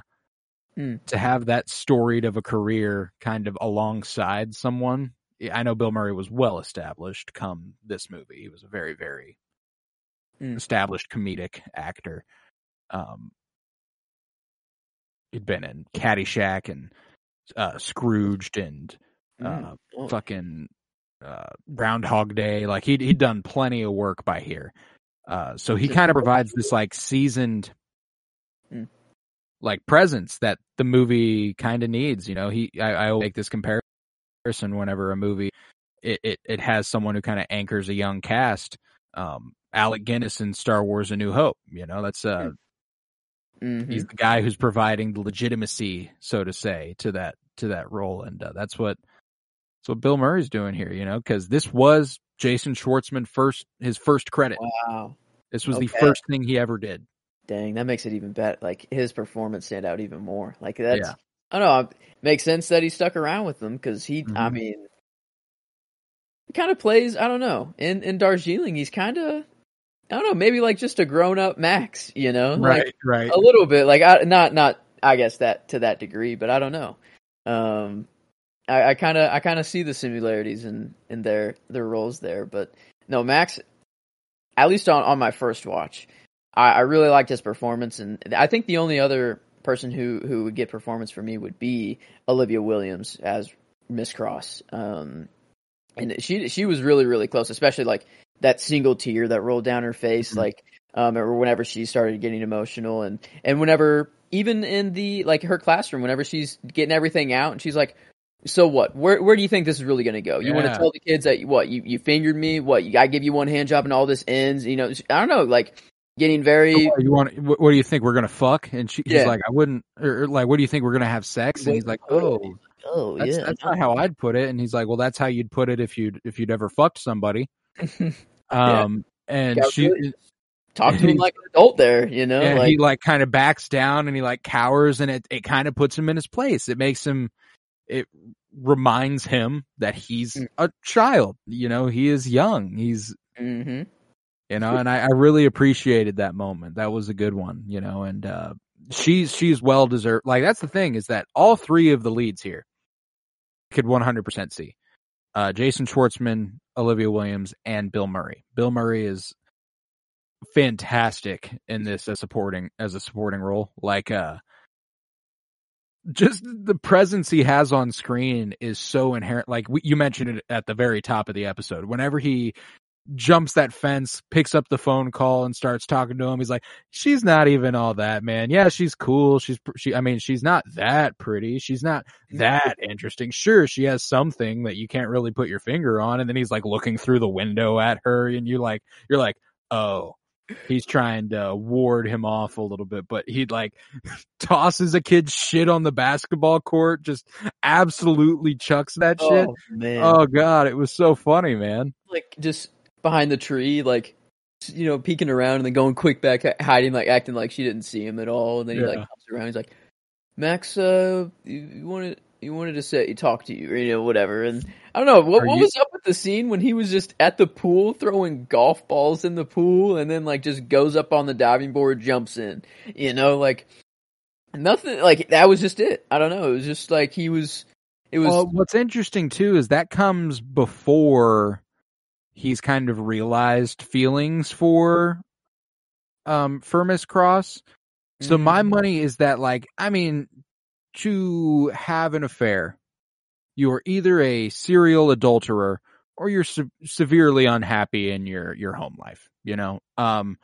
Hmm. to have that storied of a career kind of alongside someone. I know Bill Murray was well established come this movie. He was a very, very Hmm. established comedic actor. Um, he'd been in Caddyshack and uh, Scrooged and uh, Mm. Fucking uh, Groundhog Day. Like he'd he'd done plenty of work by here. Uh, so he kind of provides this like seasoned, Mm. Like presence that the movie kind of needs. You know, he I, I always make this comparison whenever a movie it it, it has someone who kind of anchors a young cast. Um, Alec Guinness in Star Wars: A New Hope. You know, that's uh mhm. he's the guy who's providing the legitimacy, so to say, to that to that role, and uh, that's what that's what Bill Murray's doing here, you know, because this was Jason Schwartzman first his first credit. wow. This was the first thing he ever did. Dang, that makes it even better. Like his performance stand out even more. Like that's, Yeah. I don't know. Makes sense that he stuck around with them because he, I Mhm. mean, he kind of plays. I don't know. In in Darjeeling, he's kind of, I don't know, maybe like just a grown up Max. You know, like right. a little bit. Like I not not I guess that to that degree, but I don't know. Um, I kind of I kind of see the similarities in in their their roles there, but no, Max. At least on on my first watch, I, I really liked his performance, and I think the only other person who who would get performance for me would be Olivia Williams as Miss Cross. Um, and she she was really really close, especially like that single tear that rolled down her face, Mhm. like um, or whenever she started getting emotional, and and whenever even in the like her classroom, whenever she's getting everything out, and she's like. So what? Where where do you think this is really going to go? You want to tell the kids that what you, you fingered me? What you, I give you one hand job and all this ends? You know, I don't know. Like getting very What, you want? What, what do you think we're gonna fuck? And she, he's like, I wouldn't. Or, like, what do you think we're gonna have sex? And he's like, oh, oh that's, yeah, that's not how I'd put it. And he's like, well, that's how you'd put it if you'd if you'd ever fucked somebody. Um, and Yeah, she, really. talk to him like an adult there. You know, and like he like kind of backs down and he like cowers, and it it kind of puts him in his place. It makes him. It reminds him that he's Mm. a child. You know, he is young. He's hmm you know and I, I really appreciated that moment. That was a good one you know and uh she's she's well deserved like that's the thing is that all three of the leads here could 100% see. Uh jason schwartzman olivia williams and bill murray. Bill murray is fantastic in this as supporting as a supporting role. Like uh just the presence he has on screen is so inherent like we, you mentioned it at the very top of the episode. Whenever he jumps that fence, picks up the phone call and starts talking to him. He's like, she's not even all that, man. Yeah, she's cool. She's, she, I mean, she's not that pretty. She's not that interesting. Sure, she has something that you can't really put your finger on. And then he's like looking through the window at her and you're like, you're like, oh, he's trying to ward him off a little bit, but he like tosses a kid's shit on the basketball court, just absolutely chucks that shit. oh man, Oh god, it was so funny, man. like just behind the tree, like you know, peeking around and then going quick back, hiding, like acting like she didn't see him at all. And then he like comes around, he's like, "Max, uh, you, you wanted." You wanted to say you talk to you, or you know, whatever, and I don't know what Are what you- was up with the scene when he was just at the pool throwing golf balls in the pool, and then like just goes up on the diving board, jumps in, you know, like nothing, like that was just it. I don't know, it was just like he was, it was, Well, what's interesting too is that comes before he's kind of realized feelings for um for Miss Cross. So my Mhm. money is that like I mean to have an affair you are either a serial adulterer or you're se- severely unhappy in your your home life, you know. Um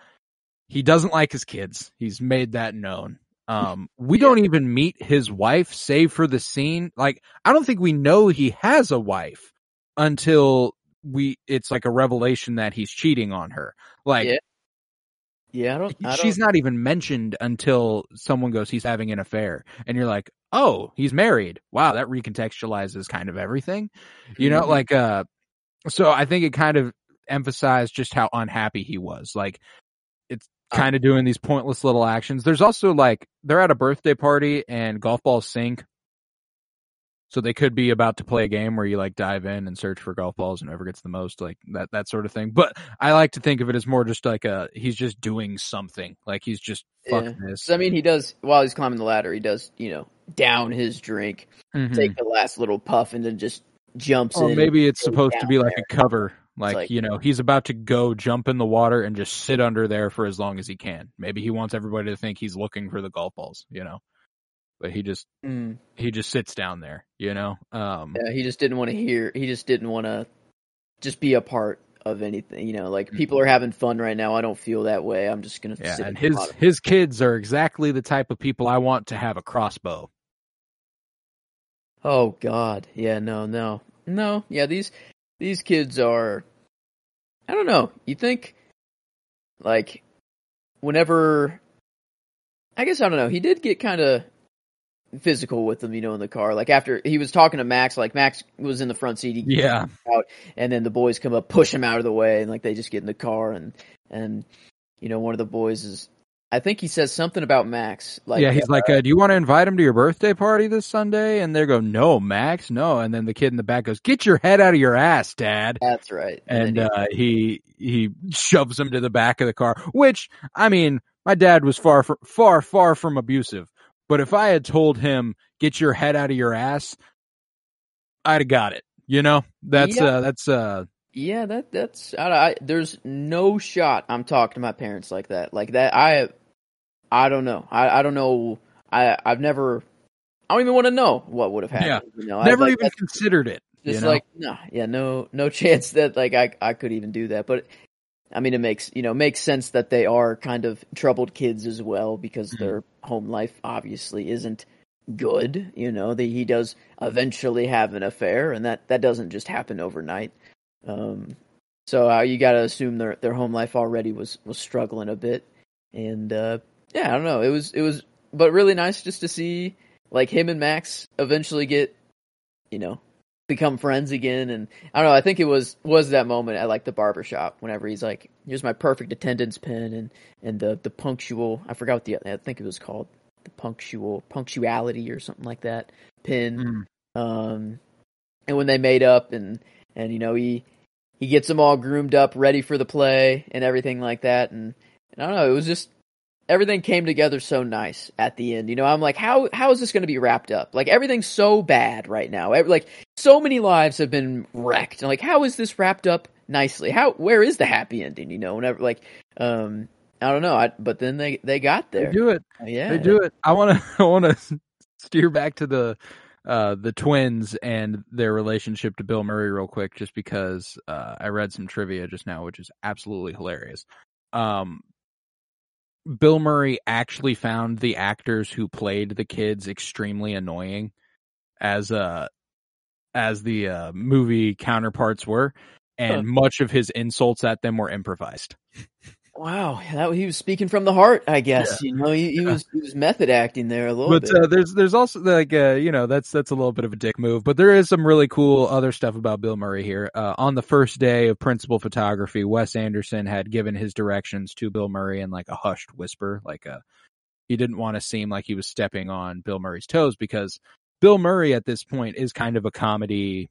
he doesn't like his kids. He's made that known. Um we Yeah. don't even meet his wife save for the scene. Like I don't think we know he has a wife until we it's like a revelation that he's cheating on her. Like Yeah. yeah, I don't, I she's don't, not even mentioned until someone goes he's having an affair and you're like oh he's married wow that recontextualizes kind of everything you know Mhm. like uh so i think it kind of emphasized just how unhappy he was like it's Uh, kind of doing these pointless little actions there's also like they're at a birthday party and golf balls sink so they could be about to play a game where you like dive in and search for golf balls and whoever gets the most like that that sort of thing but i like to think of it as more just like a he's just doing something like he's just fuck Yeah. this 'Cause, I mean, he does while he's climbing the ladder. He does, you know, down his drink, Mhm. take the last little puff, and then just jumps or maybe it's supposed to be like there. a cover like, like- you know he's about to go jump in the water and just sit under there for as long as he can maybe he wants everybody to think he's looking for the golf balls you know but he just Mm. he just sits down there you know um Yeah, he just didn't want to hear. He just didn't want to just be a part of anything. You know, like people are having fun right now. I don't feel that way. I'm just gonna yeah and his his kids are exactly the type of people i want to have a crossbow Oh God, yeah, no, no, no, yeah. These these kids are. I don't know. You think, like, whenever. I guess I don't know. He did get kind of physical with them, you know, in the car. Like after he was talking to Max, like Max was in the front seat. He yeah out and then the boys come up push him out of the way and like they just get in the car and and you know one of the boys is i think he says something about max like yeah he's like uh, do you want to invite him to your birthday party this sunday and they go no max no and then the kid in the back goes get your head out of your ass dad that's right and then uh, he he shoves him to the back of the car. Which I mean, my dad was far from, far far from abusive. But if I had told him, "Get your head out of your ass," I'd have got it. You know, that's Yeah. uh, that's uh, Yeah, that that's I, I, there's no shot I'm talking to my parents like that. Like that I I don't know. I I don't know. I I've never I don't even want to know what would have happened. You know, I, never like, even considered it. just you know? like no, yeah, no no chance that like I I could even do that. But I mean, it makes you know makes sense that they are kind of troubled kids as well because Mhm. their home life obviously isn't good. You know, the, he does eventually have an affair, and that that doesn't just happen overnight. Um, so uh, you got to assume their their home life already was was struggling a bit, and uh, yeah, I don't know. It was it was, but really nice just to see like him and Max eventually get, you know, become friends again. And I don't know. I think it was was that moment at like the barber shop whenever he's like, "Here's my perfect attendance pin," and and the the punctual. I forgot what the I think it was called the punctual punctuality or something like that pin. Mm. Um, and when they made up and and you know he he gets them all groomed up, ready for the play and everything like that. And, and I don't know, it was just everything came together so nice at the end. You know, I'm like, how how is this going to be wrapped up? Like everything's so bad right now. Ev- Like so many lives have been wrecked. And like, how is this wrapped up nicely? How where is the happy ending? You know, whenever like um. I don't know, I, but then they they got They there. do it. Yeah, They do it. I want to. I want to steer back to the uh the twins and their relationship to Bill Murray real quick, just because uh I read some trivia just now, which is absolutely hilarious. Um, Bill Murray actually found the actors who played the kids extremely annoying, as uh as the uh, movie counterparts were, and much of his insults at them were improvised. Wow, that he was speaking from the heart, I guess. You know, he, he was he was method acting there a little but bit. uh, there's there's also like uh, you know that's that's a little bit of a dick move but there is some really cool other stuff about bill murray here uh, on the first day of principal photography wes anderson had given his directions to bill murray in like a hushed whisper like a he didn't want to seem like he was stepping on bill murray's toes because bill murray at this point is kind of a comedy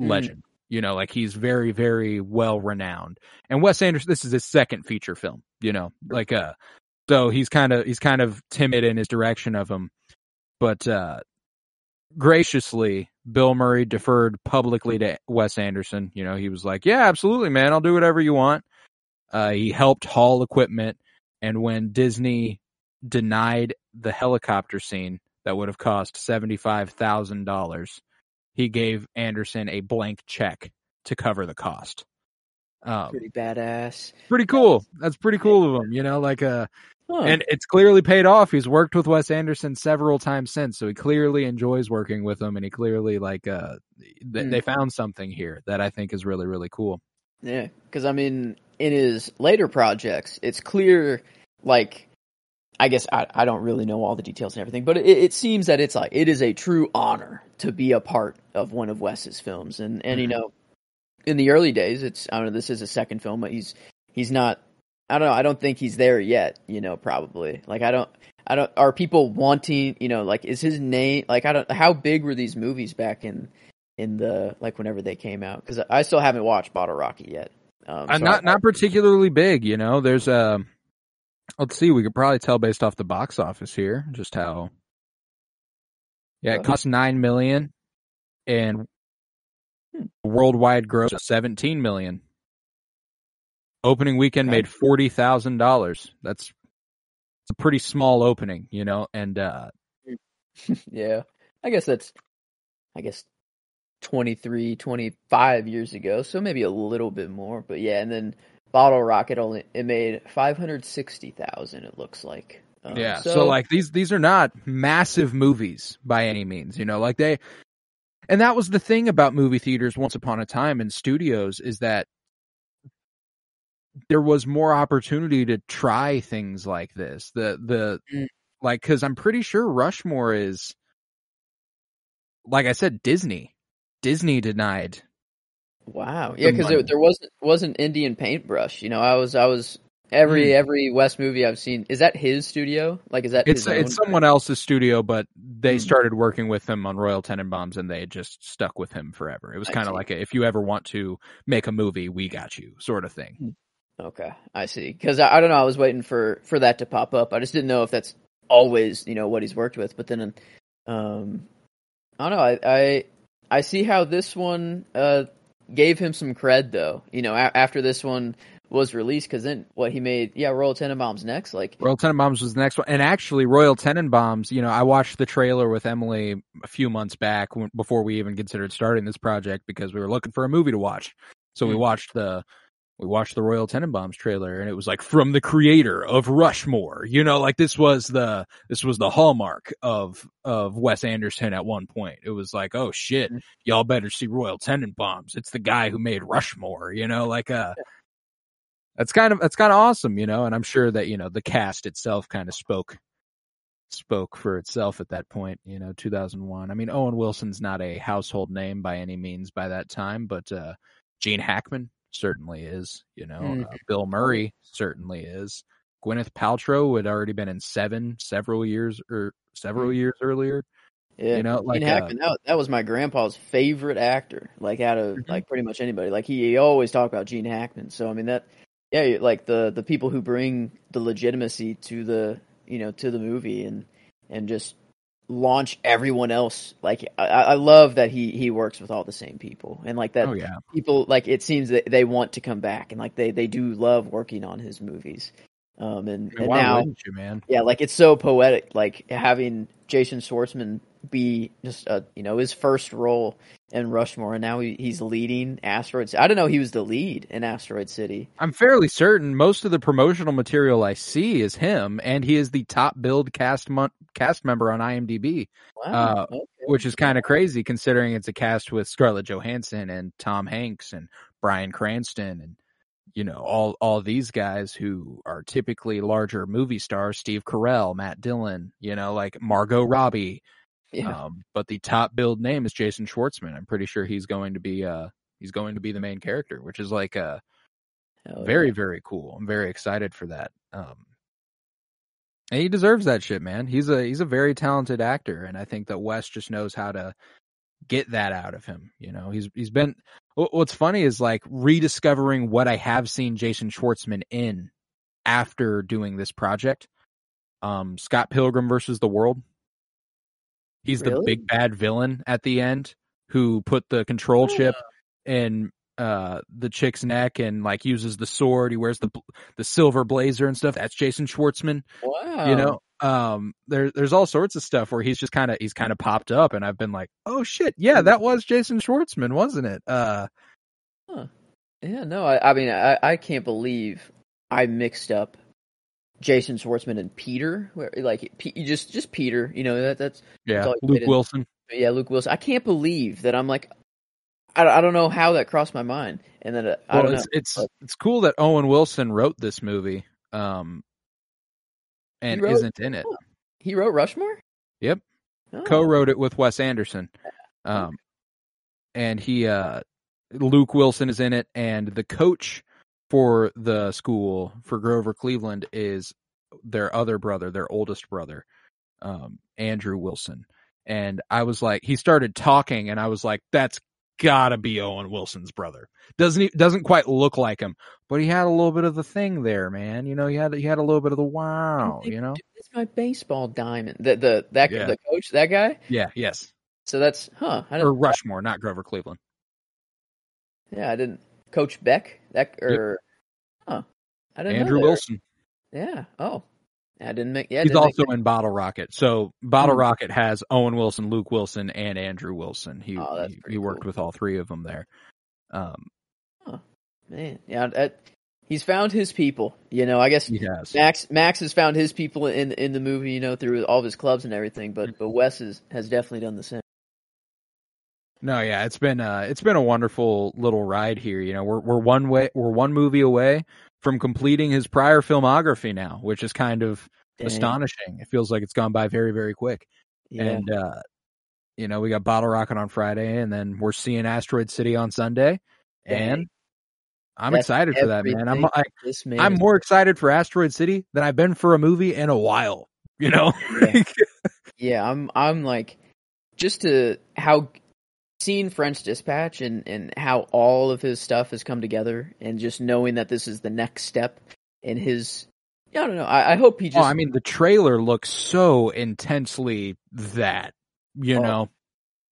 Mm. legend you know like he's very very well renowned and wes anderson this is his second feature film you know like uh so he's kind of he's kind of timid in his direction of him. But uh graciously bill murray deferred publicly to wes anderson. You know he was like yeah absolutely man i'll do whatever you want. Uh he helped haul equipment. And when disney denied the helicopter scene that would have cost $75000 he gave anderson a blank check to cover the cost um, Pretty badass. pretty cool that's pretty cool of him you know like uh Huh. and it's clearly paid off. He's worked with Wes Anderson several times since, so he clearly enjoys working with him, and he clearly like uh th- Hmm. they found something here that I think is really really cool. Yeah, because I mean, in his later projects, it's clear, like, I guess I, I don't really know all the details and everything, but it, it seems that it's like it is a true honor to be a part of one of Wes's films, and and you Mhm. know, in the early days, it's I don't know, this is a second film, but he's he's not. I don't know. I don't think he's there yet. You know, probably. Like, I don't. I don't. Are people wanting? You know, like, is his name? Like, I don't. How big were these movies back in in the like whenever they came out? Because I still haven't watched Bottle Rocket yet. Um, Uh, so not I- not particularly big, you know. There's uh, let's see, we could probably tell based off the box office here just how. Yeah, it cost nine million, and Hmm. worldwide gross seventeen million. Opening weekend made forty thousand dollars. That's it's a pretty small opening, you know, and uh yeah, I guess that's, I guess, 23, 25 years ago. So maybe a little bit more, but yeah. And then Bottle Rocket only it made five hundred sixty thousand. It looks like. Um, yeah, so, like these these are not massive movies by any means, you know, like they and that was the thing about movie theaters once upon a time and studios is that there was more opportunity to try things like this. The the Mm. like cuz I'm pretty sure Rushmore is like I said Disney. Disney denied. Wow, yeah, because there, there wasn't wasn't Indian Paintbrush. You know, I was I was every Mm. every Wes movie I've seen. Is that his studio? Like, is that It's his it's someone else's studio, but they Hmm. started working with him on Royal Tenenbaums, and they just stuck with him forever. It was kind of like a, if you ever want to make a movie, we got you, sort of thing. Okay, I see. Because I, I don't know, I was waiting for for that to pop up. I just didn't know if that's always you know what he's worked with. But then, um, I don't know. I I, I see how this one uh, gave him some cred, though. You know, a- after this one was released, because then what he made, yeah, Royal Tenenbaums next. Like, Royal Tenenbaums was the next one, and actually, Royal Tenenbaums. You know, I watched the trailer with Emily a few months back when, before we even considered starting this project because we were looking for a movie to watch. So we Hmm. watched the we watched the Royal Tenenbaums trailer, and it was like from the creator of Rushmore. You know, like this was the this was the hallmark of of Wes Anderson at one point. It was like, oh shit, Hmm. y'all better see Royal Tenenbaums. It's the guy who made Rushmore. You know, like uh that's kind of that's kind of awesome, you know. And I'm sure that you know the cast itself kind of spoke spoke for itself at that point. You know, 2001. I mean, Owen Wilson's not a household name by any means by that time, but uh, Gene Hackman certainly is. You know, Mhm. uh, Bill Murray certainly is. Gwyneth Paltrow had already been in Seven several years or several years earlier. yeah, You know, like, Gene uh, Hackman. that, that was my grandpa's favorite actor. Like, out of Mhm. like pretty much anybody. Like, he, he always talked about Gene Hackman. So I mean that, yeah, like the the people who bring the legitimacy to the you know to the movie and and just launch everyone else. Like, I, I love that he he works with all the same people and like that. oh yeah, people like it seems that they want to come back and like they they do love working on his movies um and, and why now you, man? yeah like it's so poetic like having jason schwartzman be just a you know his first role in rushmore and now he, he's leading asteroids i don't know he was the lead in asteroid city I'm fairly certain most of the promotional material I see is him, and he is the top billed cast mon- cast member on IMDb, wow Uh, okay. which is kind of crazy considering it's a cast with Scarlett Johansson and Tom Hanks and Bryan Cranston and you know all all these guys who are typically larger movie stars, Steve Carell, Matt Dillon, you know, like Margot Robbie. Yeah. Um, but the top billed name is Jason Schwartzman. I'm pretty sure he's going to be uh he's going to be the main character, which is like uh Hell very yeah. very cool. I'm very excited for that. Um and he deserves that shit man. He's a he's a very talented actor and i think that wes just knows how to get that out of him you know? He's he's been what's funny is like rediscovering what i have seen jason schwartzman in after doing this project. Um scott pilgrim versus the world he's the big bad villain at the end who put the control chip in uh the chick's neck and like uses the sword. He wears the the silver blazer and stuff. That's Jason Schwartzman wow you know? Um there there's all sorts of stuff where he's just kind of he's kind of popped up and I've been like oh shit. Yeah that was Jason Schwartzman wasn't it? Uh yeah no i, I mean I, I can't believe i mixed up jason schwartzman and peter where like P- just just peter you know that that's yeah you Luke Wilson yeah, Luke Wilson. I can't believe that I'm like, I, I don't know how that crossed my mind, and then uh, I don't it's know. it's but- it's cool that Owen Wilson wrote this movie um and wrote- isn't in it He wrote Rushmore. Yep. Oh. co-wrote it with Wes Anderson. Um, and he, uh, Luke Wilson is in it, and the coach for the school for Grover Cleveland is their other brother, their oldest brother, um, Andrew Wilson. And I was like, he started talking, and I was like, that's gotta be Owen Wilson's brother. Doesn't he? Doesn't quite look like him, but he had a little bit of the thing there, man. You know, he had he had a little bit of the wow. You know, It's my baseball diamond. The the that Yeah. the coach that guy. yeah, yes, So that's huh. Or. Rushmore, not Grover Cleveland. Yeah, I didn't. Coach Beck. That or huh. I didn't. know Andrew Wilson. Yeah. Oh. I didn't make. Yeah. He's also in Bottle Rocket. So Bottle Hmm. Rocket has Owen Wilson, Luke Wilson, and Andrew Wilson. He Oh, he, he worked cool. with all three of them there. Um, Man, yeah, that, he's found his people. You know, I guess. Max Max has found his people in in the movie. You know, through all of his clubs and everything. But but Wes is, has definitely done the same. No, yeah, it's been uh it's been a wonderful little ride here. You know, we're we're one way we're one movie away from completing his prior filmography now, which is kind of Dang. astonishing. It feels like it's gone by very very quick. Yeah. And uh you know, we got Bottle Rocket on Friday and then we're seeing Asteroid City on Sunday. Dang. And I'm That's excited for that, man. I'm I, this man I'm more excited for Asteroid City than I've been for a movie in a while. You know, Yeah. Yeah, I'm I'm like just to how seeing French Dispatch and and how all of his stuff has come together and just knowing that this is the next step in his I don't know. I, I hope he just oh, I mean, the trailer looks so intensely that. You Oh. know,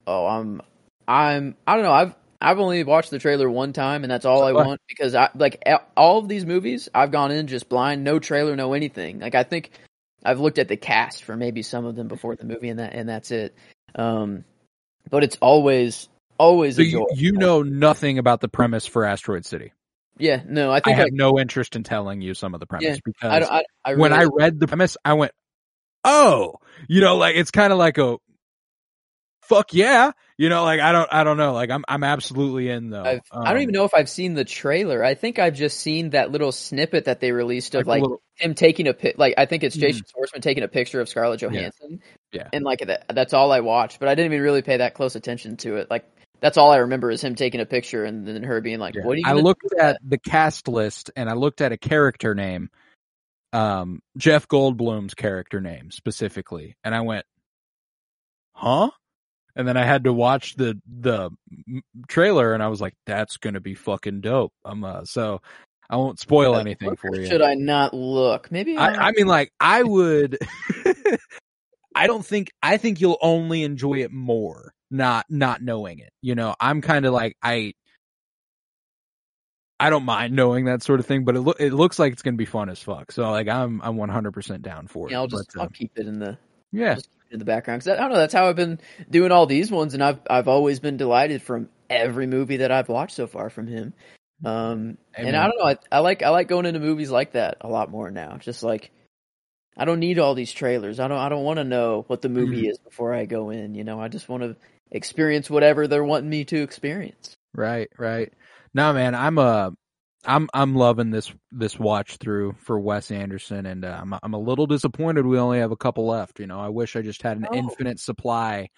oh I'm I'm I don't know. I've I've only watched the trailer one time, and that's all I want because I like all of these movies. I've gone in just blind, no trailer, no anything. Like I think I've looked at the cast for maybe some of them before the movie, and that and that's it. Um, but it's always always So a you, you know nothing about the premise for Asteroid City. Yeah, no, I I have I, no interest in telling you some of the premise Yeah, because I, I, I when I read the premise, I went, "Oh, you know, like it's kind of like a fuck yeah." You know, like I don't, I don't know, like I'm, I'm absolutely in though. I've, I don't Um, even know if I've seen the trailer. I think I've just seen that little snippet that they released of a like little- him taking a pic. Like I think it's Mhm. Jason Schwartzman taking a picture of Scarlett Johansson. Yeah. and like that, that's all I watched. But I didn't even really pay that close attention to it. Like that's all I remember is him taking a picture and then her being like, Yeah. "What are you?" I looked do at the cast list and I looked at a character name, um, Jeff Goldblum's character name specifically, and I went, "Huh?" And then I had to watch the the trailer, and I was like, "That's gonna be fucking dope." I'm uh, so I won't spoil anything for you. Should I not look? Maybe I, I mean, like, I would. I don't think. I think you'll only enjoy it more not not knowing it. You know, I'm kind of like I. I don't mind knowing that sort of thing, but it lo- it looks like it's gonna be fun as fuck. So like I'm I'm 100 percent down for it. yeah, I'll just but, I'll keep it in the yeah, just keep it in the background because I don't know. That's how I've been doing all these ones, and I've I've always been delighted from every movie that I've watched so far from him. Um, and I don't know. I, I like I like going into movies like that a lot more now. Just like I don't need all these trailers. I don't I don't want to know what the movie Mm-hmm. is before I go in. You know, I just want to experience whatever they're wanting me to experience. right, right. No, man, I'm uh I'm I'm loving this this watch through for Wes Anderson, and uh, I'm I'm a little disappointed we only have a couple left. You know, I wish I just had an Oh. infinite supply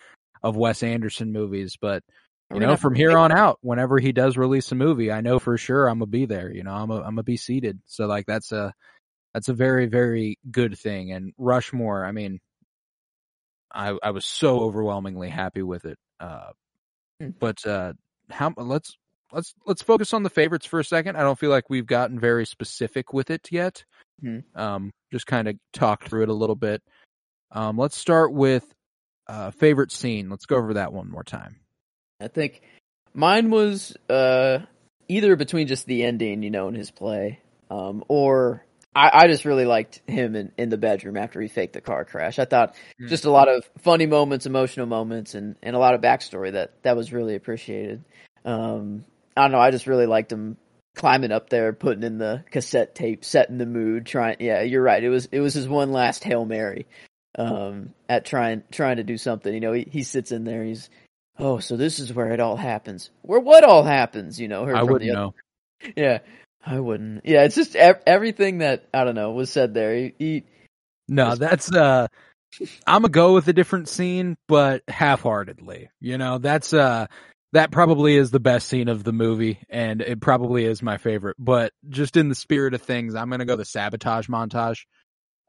of Wes Anderson movies, but you know, from here on out, whenever he does release a movie, I know for sure I'm gonna be there. You know, I'm a, I'm gonna be seated. So like that's a that's a very very good thing. And Rushmore, I mean, I I was so overwhelmingly happy with it. Uh, Hmm. but uh, how let's let's let's focus on the favorites for a second. I don't feel like we've gotten very specific with it yet. Hmm. Um, just kind of talked through it a little bit. Um, let's start with uh, favorite scene. Let's go over that one more time. I think mine was uh, either between just the ending, you know, in his play, um, or I, I just really liked him in, in the bedroom after he faked the car crash. I thought Mm. just a lot of funny moments, emotional moments, and, and a lot of backstory that that was really appreciated. Um, I don't know. I just really liked him climbing up there, putting in the cassette tape, setting the mood. Trying, yeah, you're right. It was it was his one last hail mary um, at trying trying to do something. You know, he, he sits in there. He's oh, so this is where it all happens. Where what all happens? You know, I wouldn't know. Yeah, I wouldn't. Yeah, it's just ev- everything that I don't know was said there. He, he No, Just- that's uh I'm gonna go with a different scene, but half-heartedly. You know, that's uh that probably is the best scene of the movie, and it probably is my favorite. But just in the spirit of things, I'm gonna go the sabotage montage.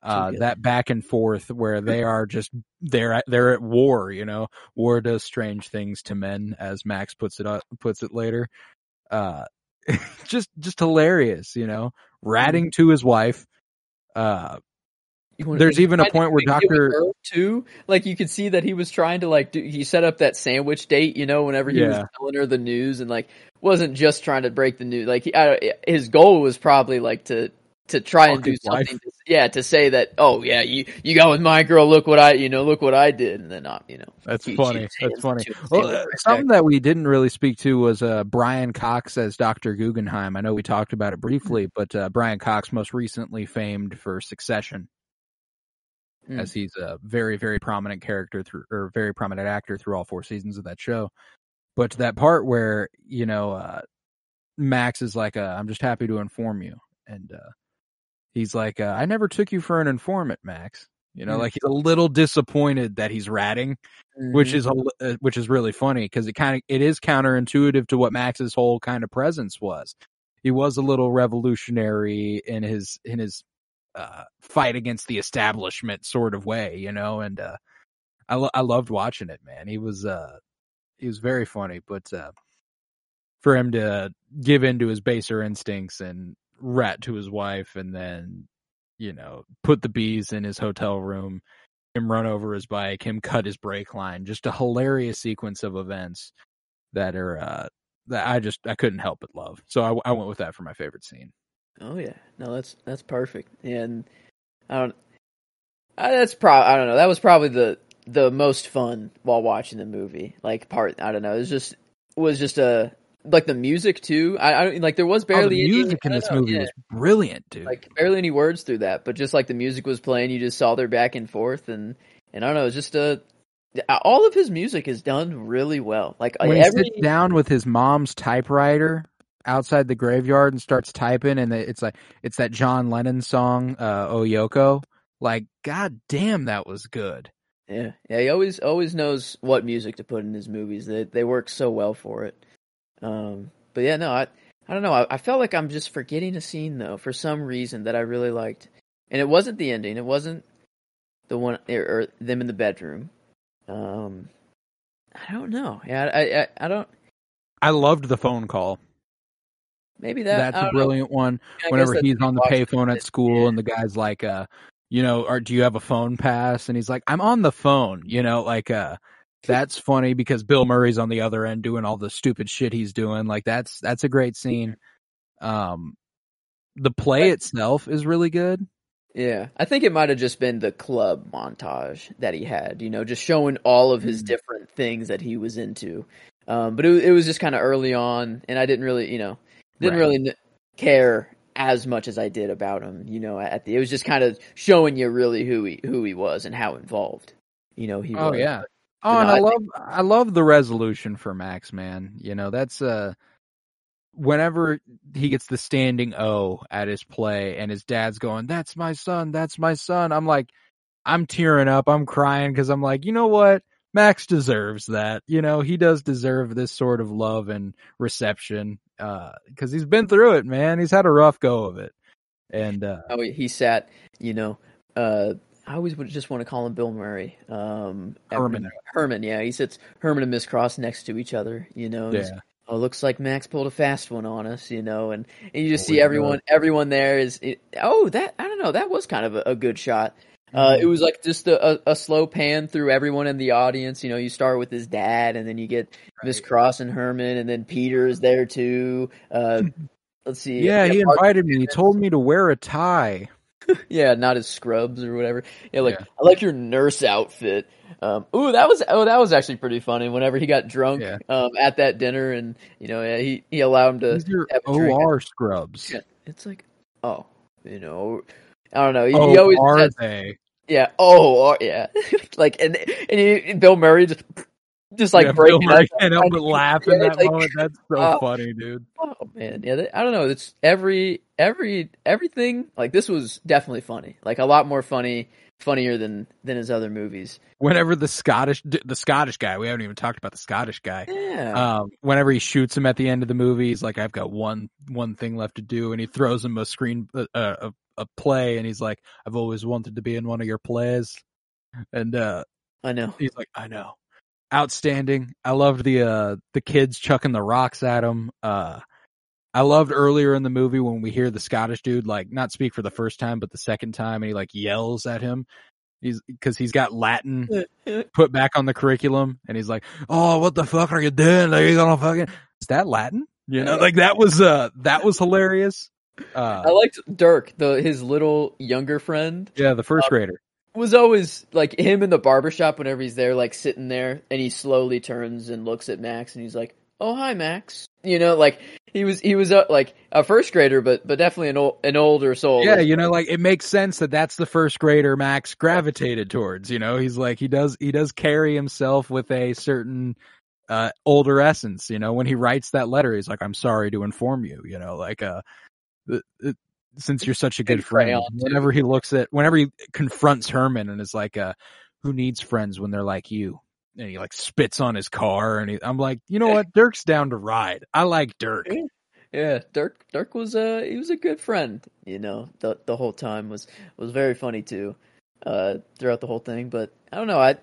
Uh, that back and forth where they are just they're at, they're at war. You know, war does strange things to men, as Max puts it up, puts it later. Uh, just just hilarious. You know, ratting to his wife. Uh, There's he even a point where Dr. her, too, like you could see that he was trying to like do. He set up that sandwich date, you know, whenever he was telling her the news, and like wasn't just trying to break the news. Like he, I, his goal was probably like to to try and do something. To, yeah, to say that, oh yeah, you you got with my girl. Look what I, you know, look what I did, and then not, you know, That's she- funny. That's funny. Well, uh, right something back. that we didn't really speak to was uh, Brian Cox as Dr. Guggenheim. I know we talked about it briefly, but uh, Brian Cox most recently famed for Succession, Mm. as he's a very, very prominent character through, or very prominent actor through all four seasons of that show. But to that part where you know uh, Max is like, uh, "I'm just happy to inform you," and uh, he's like, uh, "I never took you for an informant, Max." You know, Mm. like he's a little disappointed that he's ratting which Mhm. is a, uh, which is really funny because it kind of it is counterintuitive to what Max's whole kind of presence was. He was a little revolutionary in his in his uh, fight against the establishment sort of way, you know. And uh, I lo- I loved watching it, man. He was uh he was very funny, but uh, for him to give in to his baser instincts and rat to his wife, and then you know put the bees in his hotel room him run over his bike, him cut his brake line, just a hilarious sequence of events. that are uh, that I just I couldn't help but love. So I, I went with that for my favorite scene. Oh yeah, no, that's that's perfect. And I don't, I, that's probably I don't know. That was probably the the most fun while watching the movie. Like part, I don't know. It was just was just a like the music too. I, I like there was barely oh, the music any, in this know, movie yeah, was brilliant, dude. like barely any words through that, but just like the music was playing, you just saw their back and forth, and and I don't know, it's just a all of his music is done really well. Like when he every sits down with his mom's typewriter outside the graveyard and starts typing, and it's like it's that John Lennon song, uh, "Oh Yoko." Like, god damn, that was good. yeah, yeah, he always always knows what music to put in his movies. They they work so well for it. Um, but yeah, no, I I don't know. I, I felt like I'm just forgetting a scene though for some reason that I really liked, and it wasn't the ending. It wasn't the one or, or them in the bedroom. Um, I don't know. Yeah, I I, I don't. I loved the phone call. Maybe that That's a don't know. brilliant one. I Whenever he's on the payphone at school, and the guy's like, uh, you know, or do you have a phone pass? And he's like, I'm on the phone. You know, like, uh, that's funny because Bill Murray's on the other end doing all the stupid shit he's doing. Like, that's that's a great scene. Um, the play itself is really good. Yeah, I think it might have just been the club montage that he had, you know, just showing all of his Mm. different things that he was into. Um, but it, it was just kind of early on, and I didn't really, you know, didn't Right. really care as much as I did about him. You know, at the it was just kind of showing you really who he who he was and how involved, you know, he Oh was. yeah. Oh, and I I think- love I love the resolution for Max, man. You know, that's uh whenever he gets the standing O at his play and his dad's going, "That's my son, that's my son." I'm like I'm tearing up, I'm crying cuz I'm like, "You know what? Max deserves that. You know, he does deserve this sort of love and reception uh cuz he's been through it, man. He's had a rough go of it." And uh Oh, he sat, you know, uh, I always would just want to call him Bill Murray. Um, Herman. Herman, yeah, he sits Herman and Miss Cross next to each other, you know. yeah. Oh, looks like Max pulled a fast one on us, you know, and, and you just Always see everyone, everyone there is. It, oh, that I don't know, that was kind of a, a good shot. Uh, it was like just a, a, a slow pan through everyone in the audience. You know, you start with his dad, and then you get Miss Cross and Herman, and then Peter is there too. Uh, let's see. Yeah, he invited me. He told me to wear a tie. yeah, not his scrubs or whatever. Yeah, like Yeah. I like your nurse outfit. Um, ooh, that was oh, that was actually pretty funny. Whenever he got drunk Yeah. um, at that dinner, and you know, yeah, he he allowed him to. These are have a drink. OR scrubs. Yeah, It's like, oh, you know, I don't know. He, Oh, he always are they? yeah. Oh, oh, yeah. like and and he, Bill Murray just just like yeah, breaking Bill Murray can't help but laugh in that like- moment. That's so Oh. funny, dude. Oh man, yeah. that- I don't know. It's every every everything. Like this was definitely funny. Like a lot more funny, funnier than than his other movies. Whenever the Scottish, the Scottish guy, we haven't even talked about the Scottish guy. Yeah. Um, whenever he shoots him at the end of the movie, he's like, "I've got one one thing left to do," and he throws him a screen, uh, a a play, and he's like, "I've always wanted to be in one of your plays," and uh, I know. He's like, I know. Outstanding. I loved the uh the kids chucking the rocks at him. Uh I loved earlier in the movie when we hear the Scottish dude like not speak for the first time but the second time and he like yells at him. He's cuz he's got Latin put back on the curriculum and he's like, "Oh, what the fuck are you doing? Are you to fucking Is that Latin?" You know, like that was uh that was hilarious. Uh I liked Dirk, the his little younger friend. yeah, the first grader. Was always like him in the barbershop whenever he's there, like sitting there, and he slowly turns and looks at Max, and he's like, "Oh, hi, Max." You know, like he was he was uh, like a first grader, but but definitely an old an older soul. Yeah, you know, like it makes sense that that's the first grader Max gravitated towards. You know, he's like he does he does carry himself with a certain uh older essence. You know, when he writes that letter, he's like, "I'm sorry to inform you." You know, like uh, since you're such a good friend. Whenever he looks at, whenever he confronts Herman and is like, uh, "Who needs friends when they're like you?" And he like spits on his car, and he, I'm like, you know what? Dirk's down to ride. I like Dirk. Yeah, Dirk Dirk was a he was a good friend, you know. The the whole time was was very funny too. Uh throughout the whole thing, but I don't know, I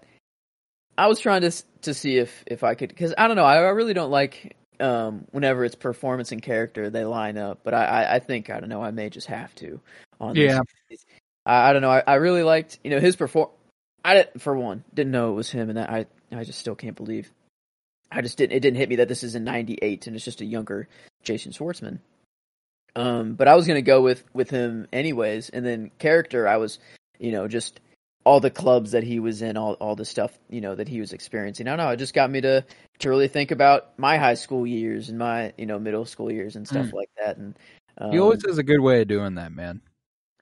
I was trying to to see if if I could cuz I don't know, I, I really don't like um whenever it's performance and character they line up, but I I, I think I don't know, I may just have to on this. Yeah. I, I don't know. I, I really liked, you know, his perform I didn't for one, didn't know it was him and that I I just still can't believe I just didn't. It didn't hit me that this is in '98 and it's just a younger Jason Schwartzman. Um, but I was gonna go with with him anyways, and then character. I was, you know, just all the clubs that he was in, all all the stuff you know that he was experiencing. I don't know. It just got me to to really think about my high school years and my you know middle school years and stuff Mm. like that. And um, He always has a good way of doing that, man.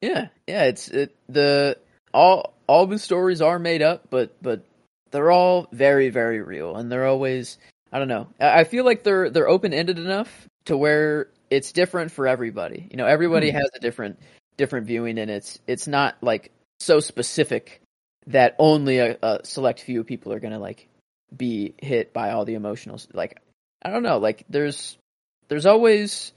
yeah, yeah. It's it the all all the stories are made up, but but they're all very very real, and they're always I don't know. I feel like they're they're open ended enough to where it's different for everybody. You know, everybody Hmm. has a different different viewing, and it's it's not like so specific that only a, a select few people are gonna like be hit by all the emotional like I don't know like there's there's always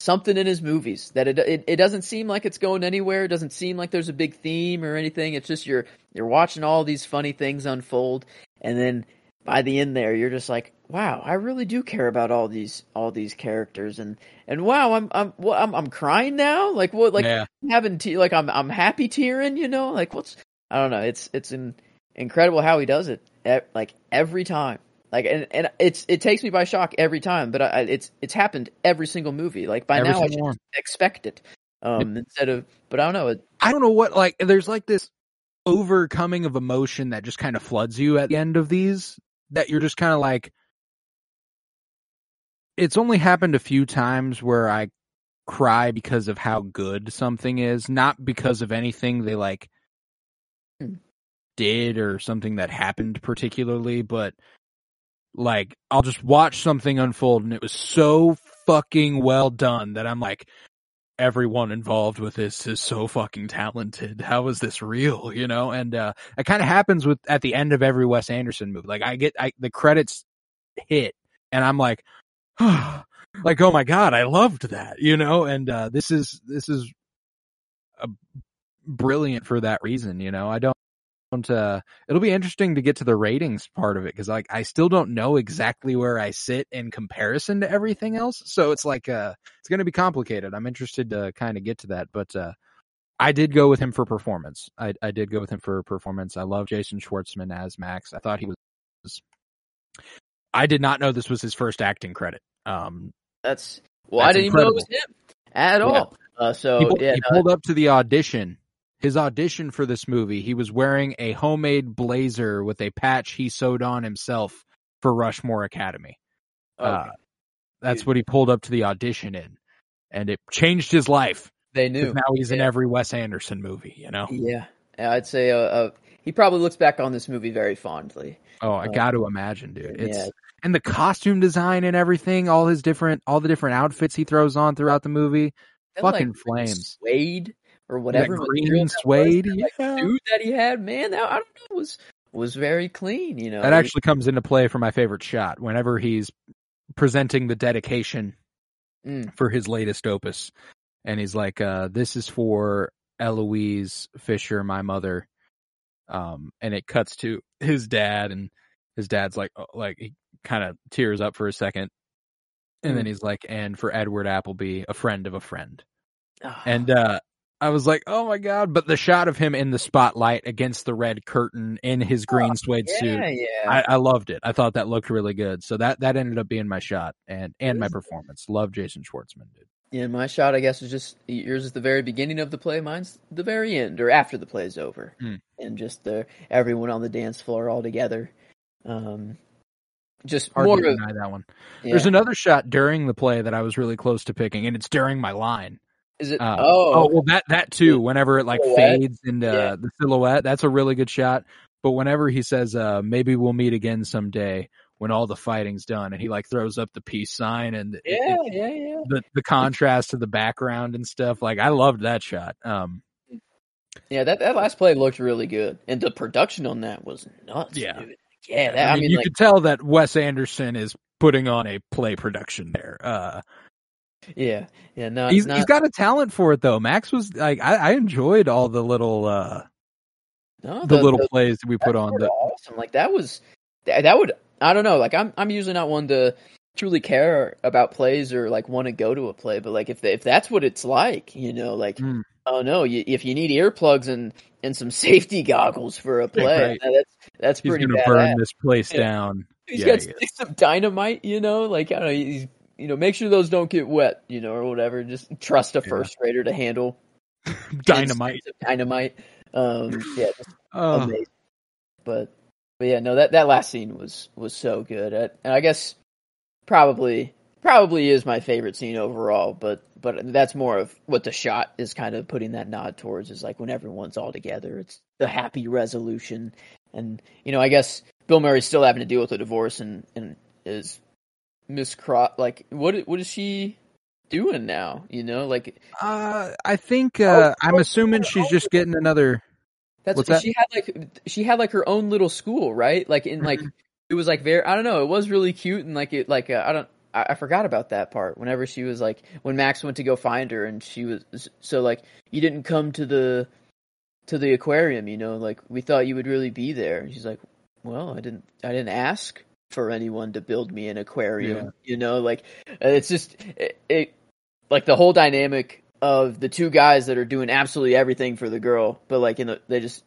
something in his movies that it, it it doesn't seem like it's going anywhere. It doesn't seem like there's a big theme or anything. It's just you're you're watching all these funny things unfold and then by the end there you're just like wow I really do care about all these all these characters and and wow I'm I'm what I'm I'm crying now like what like yeah. having te- like I'm I'm happy tearing, you know, like what's I don't know. It's it's in, incredible how he does it, e- like every time. Like and, and it's it takes me by shock every time, but I, it's it's happened every single movie. Like by Every now I should expect it, um, instead of. But I don't know. It, I don't know what like there's like this overcoming of emotion that just kind of floods you at the end of these that you're just kind of like it's only happened a few times where I cry because of how good something is, not because of anything they like Hmm. did or something that happened particularly, but like I'll just watch something unfold and it was so fucking well done that I'm like everyone involved with this is so fucking talented. How is this real? You know, and uh it kind of happens with at the end of every Wes Anderson movie. Like I get I the credits hit and I'm like like oh my god, I loved that, you know? And uh this is this is a brilliant for that reason, you know. I don't uh it'll be interesting to get to the ratings part of it cuz like I still don't know exactly where I sit in comparison to everything else. So it's like uh it's going to be complicated. I'm interested to kind of get to that, but uh I did go with him for performance. I I did go with him for performance. I love Jason Schwartzman as Max. I thought he was I did not know this was his first acting credit. Um that's well, I didn't even know it was him at Yeah. all. Uh, so he, pulled- yeah, he no, pulled up to the audition. His audition for this movie, he was wearing a homemade blazer with a patch he sewed on himself for Rushmore Academy. okay. Uh, that's what he pulled up to the audition in, and it changed his life. they knew. Now he's in every Wes Anderson movie. You know. Yeah, Yeah, I'd say uh, uh, he probably looks back on this movie very fondly. Oh, I Uh, got to imagine, dude. It's yeah, and the costume design and everything, all his different, all the different outfits he throws on throughout the movie. that, like, Fucking flames. suede or That whatever green that was, suede, that, like, yeah. suit that he had, man, that, I don't know, was was very clean. You know, That actually comes into play for my favorite shot whenever he's presenting the dedication Mm. for his latest opus. And he's like, uh, this is for Eloise Fisher, my mother. Um, and it cuts to his dad and his dad's like, oh, like he kind of tears up for a second. And then Mm. he's like, and for Edward Appleby, a friend of a friend. Ah, And, uh, I was like, oh my God. But the shot of him in the spotlight against the red curtain in his green suede suit. yeah, yeah, I, I loved it. I thought that looked really good. So that that ended up being my shot and and my performance. Love Jason Schwartzman, dude. yeah. My shot, I guess, is just yours is the very beginning of the play. Mine's the very end or after the play's over, Hmm. and just the everyone on the dance floor all together. Um, just Hard more to of deny that one. yeah. There's another shot during the play that I was really close to picking, and it's during my line. is it? Uh, oh, Oh, well, that that too. Whenever it like Silhouette? fades into Yeah. the silhouette, that's a really good shot. But whenever he says, uh, "Maybe we'll meet again someday," when all the fighting's done, and he like throws up the peace sign, and yeah, it- yeah, yeah. the the contrast to the background and stuff. Like I loved that shot. Um, Yeah, that, that last play looked really good, and the production on that was nuts. Yeah. dude. Yeah. That, I I mean, mean, you like, could tell that Wes Anderson is putting on a play production there. Uh, yeah, yeah. Not, he's not, he's got a talent for it though. Max was like, I, I enjoyed all the little uh no, the, little plays that we put on. The, awesome. Like that was that, that would I don't know. Like I'm I'm usually not one to truly care about plays or like want to go to a play, but like if if that's what it's like, you know, like Mm. Oh no, you, if you need earplugs and and some safety goggles for a play, right. that's that's he's pretty gonna badass. burn this place Yeah. down. He's Yeah, got sticks of dynamite, you know, like I don't know, he's you know, make sure those don't get wet, you know, or whatever. Just trust a Yeah. first grader to handle Dynamite. dynamite. Um, yeah, Oh, amazing. But but yeah, no, that that last scene was was so good. Uh, And I guess probably probably is my favorite scene overall. But but that's more of what the shot is kind of putting that nod towards is like when everyone's all together. It's the happy resolution, and you know, I guess Bill Murray's still having to deal with the divorce and and is Miss Cross like what what is she doing now? You know, like uh, I think uh, I'm assuming she's just getting another. That's that? she had like she had like her own little school, right? Like in like Mm-hmm. it was like very I don't know, it was really cute and like it like uh, I don't I, I forgot about that part. Whenever she was like when Max went to go find her and she was so like you didn't come to the to the aquarium, you know, like we thought you would really be there. And she's like, "Well, I didn't I didn't ask for anyone to build me an aquarium." Yeah. You know, like uh, it's just it, it like the whole dynamic of the two guys that are doing absolutely everything for the girl, but like in the, they just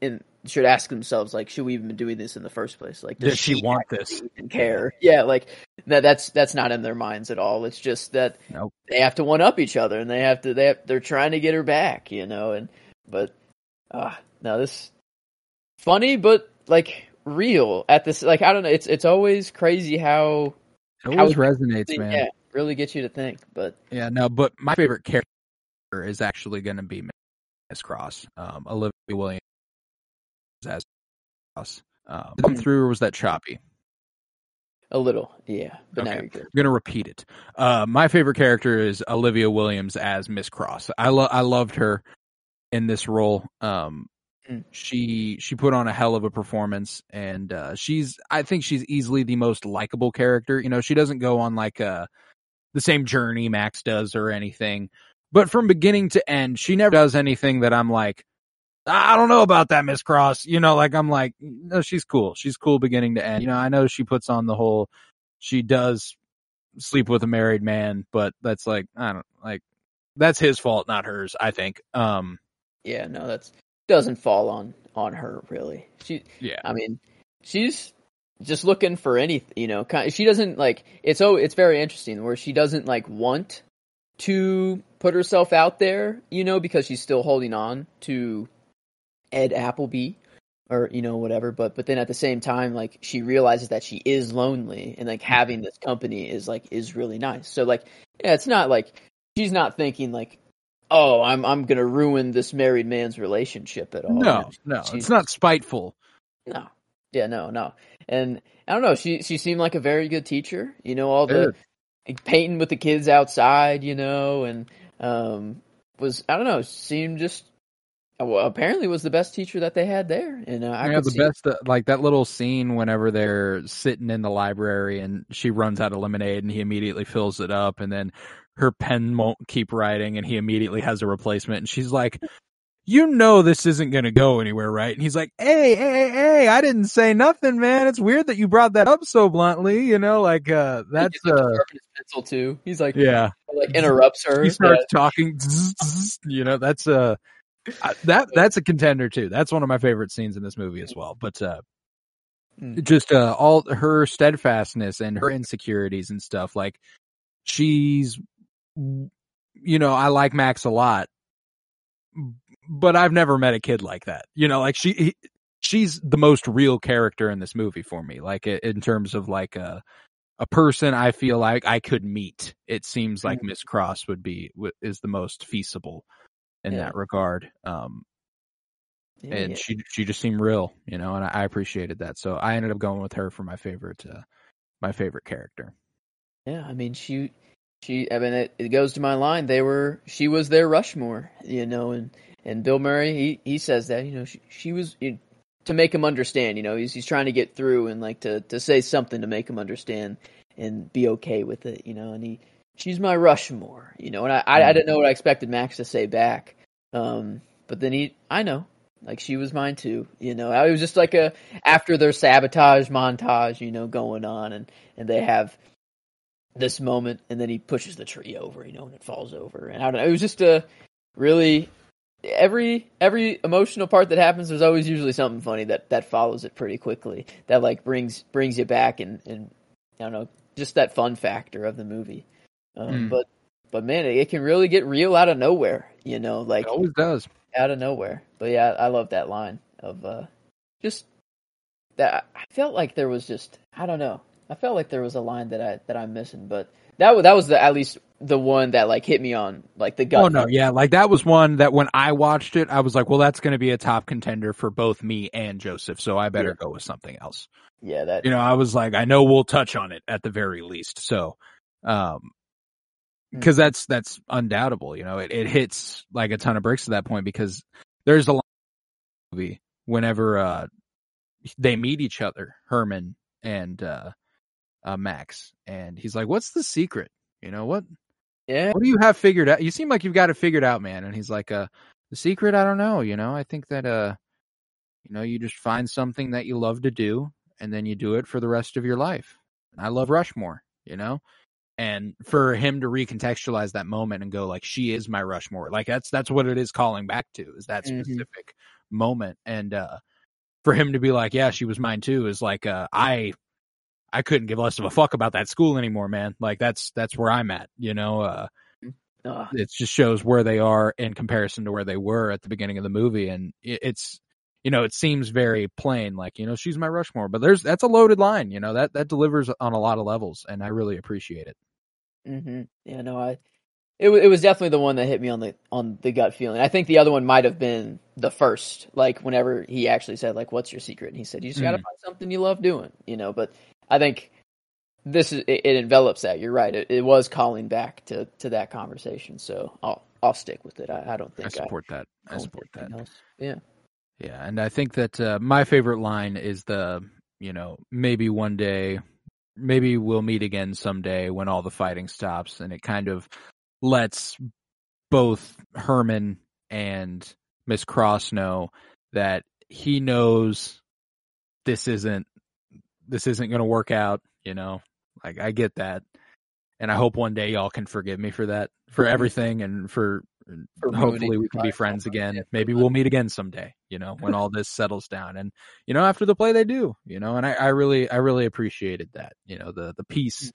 in should ask themselves like, should we even be doing this in the first place? Like, Does she want this? care? Yeah, like that. That's that's not in their minds at all. It's just that Nope. they have to one up each other, and they have to they have, they're trying to get her back, you know. And but ah, no, this funny, but like real at this. Like I don't know. It's it's always crazy how It How always would resonates, man. yeah really gets you to think. But Yeah, no, but my favorite character is actually going to be Miss Cross, um, Olivia Williams as Cross. Um, come through or was that choppy? a little, yeah. But now Okay. you're good. I'm gonna repeat it. Uh, my favorite character is Olivia Williams as Miss Cross. I lo- I loved her in this role. Um, Mm. she she put on a hell of a performance, and uh, she's I think she's easily the most likable character. You know, she doesn't go on like uh the same journey Max does or anything, but from beginning to end, she never does anything that I'm like. I don't know about that, Miss Cross. You know, like I'm like, no, she's cool. She's cool beginning to end. You know, I know she puts on the whole, she does sleep with a married man, but that's like, I don't like, that's his fault, not hers. I think. Um, Yeah, no, that's doesn't fall on on her really. She, yeah, I mean, she's just looking for any, you know, kind. She doesn't like. It's oh, it's very interesting where she doesn't like want to put herself out there, you know, because she's still holding on to Ed Appleby or you know whatever but but then at the same time like she realizes that she is lonely and like having this company is like is really nice. So like yeah it's not like she's not thinking like oh i'm i'm gonna ruin this married man's relationship at all. No, no, she's- it's not spiteful. no. Yeah no no. And i don't know she she seemed like a very good teacher you know all the painting with the kids outside you know and um was i don't know seemed just well, apparently was the best teacher that they had there and uh, i could the see best, uh, like that little scene whenever they're sitting in the library and she runs out of lemonade and he immediately fills it up and then her pen won't keep writing and he immediately has a replacement and she's like, you know this isn't going to go anywhere, right? And he's like, hey, hey, hey, hey, I didn't say nothing, man. It's weird that you brought that up so bluntly, you know, like, uh, that's, uh, his pencil too. He's like, yeah. like interrupts her. He starts talking, you know, that's, uh, uh, that, that's a contender too. That's one of my favorite scenes in this movie as well. But, uh, Mm. just uh all her steadfastness and her insecurities and stuff like she's you know i like max a lot but i've never met a kid like that you know like she he- she's the most real character in this movie for me like in terms of like a a person i feel like i could meet it seems like miss cross would be is the most feasible in Yeah. that regard um Yeah, and yeah. she she just seemed real, you know, and I, I appreciated that. So I ended up going with her for my favorite uh, my favorite character. Yeah, I mean, she, she. I mean, it, it goes to my line. They were, she was their Rushmore, you know, and and Bill Murray, he he says that, you know, she she was you to make him understand, you know, he's he's trying to get through and like to to say something to make him understand and be okay with it, you know, and he, she's my Rushmore, you know, and I I, I didn't know what I expected Max to say back, um, but then he, I know. Like she was mine too, you know. It was just like a after their sabotage montage, you know, going on, and and they have this moment, and then he pushes the tree over, you know, and it falls over. And I don't know, it was just a really, every every emotional part that happens, there's always usually something funny that that follows it pretty quickly. That like brings brings you back and and I don't know, just that fun factor of the movie. Um, Mm. But but man, it, it can really get real out of nowhere. You know, like It always does. out of nowhere. But yeah, I love that line of uh just that I felt like there was just I don't know. I felt like there was a line that I that I'm missing, but that was that was the at least the one that like hit me on like the gut. Oh no, yeah, like that was one that when I watched it, I was like, well, that's going to be a top contender for both me and Joseph, so I better go with something else. yeah, that You know, I was like, I know we'll touch on it at the very least, so, um, because that's that's undoubtable. You know, it it hits like a ton of bricks at that point because there's a lot of movie whenever uh they meet each other, Herman and uh, uh Max, and he's like, "What's the secret? You know what?" yeah, what do you have figured out? You seem like you've got it figured out, man. And he's like, uh, the secret, I don't know. You know, I think that, uh, you know, you just find something that you love to do and then you do it for the rest of your life. And I love Rushmore, you know? And for him to recontextualize that moment and go like, she is my Rushmore. Like that's, that's what it is calling back to is that Mhm. specific moment. And, uh, for him to be like, yeah, she was mine too is like, uh, I, I couldn't give less of a fuck about that school anymore, man. Like that's, that's where I'm at, you know? Uh, Ugh. it just shows where they are in comparison to where they were at the beginning of the movie and it, it's you know it seems very plain like you know she's my rushmore but there's that's a loaded line you know that that delivers on a lot of levels and i really appreciate it hmm Yeah, no, I. It it was definitely the one that hit me on the on the gut feeling. I think the other one might have been the first. Like whenever he actually said like, "What's your secret?" and he said, "You just got to Mhm. find something you love doing," you know. But I think this is it, it envelops that. You're right. It, it was calling back to to that conversation. So I'll I'll stick with it. I, I don't think i support that i own support that else. Yeah. yeah and i think that uh, my favorite line is the you know maybe one day maybe we'll meet again someday when all the fighting stops and it kind of lets both herman and miss cross know that he knows this isn't this isn't going to work out you know? Like i get that. And i hope one day y'all can forgive me for that for everything and for, For hopefully we can be friends again. Maybe we'll meet again someday you know when all this settles down. And you know after the play they do you know and i, I really i really appreciated that you know the the peace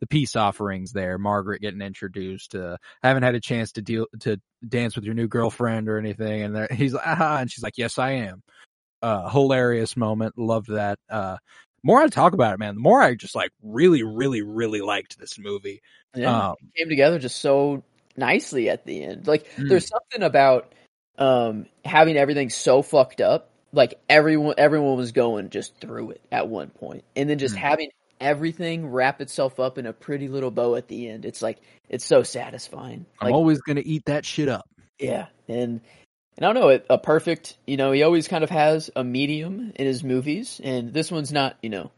the peace offerings there margaret getting introduced uh I haven't had a chance to deal to dance with your new girlfriend or anything and there, he's like ah and she's like yes i am. Uh hilarious moment loved that uh more I talk about it, man, the more I just like really, really, really liked this movie. Yeah. Um, It came together just so nicely at the end. Like Mm. there's something about um having everything so fucked up. Like everyone everyone was going just through it at one point. And then just Mm. having everything wrap itself up in a pretty little bow at the end. It's like it's so satisfying. I'm Like always gonna eat that shit up. yeah. And and I don't know, a perfect, you know, he always kind of has a medium in his movies and this one's not, you know,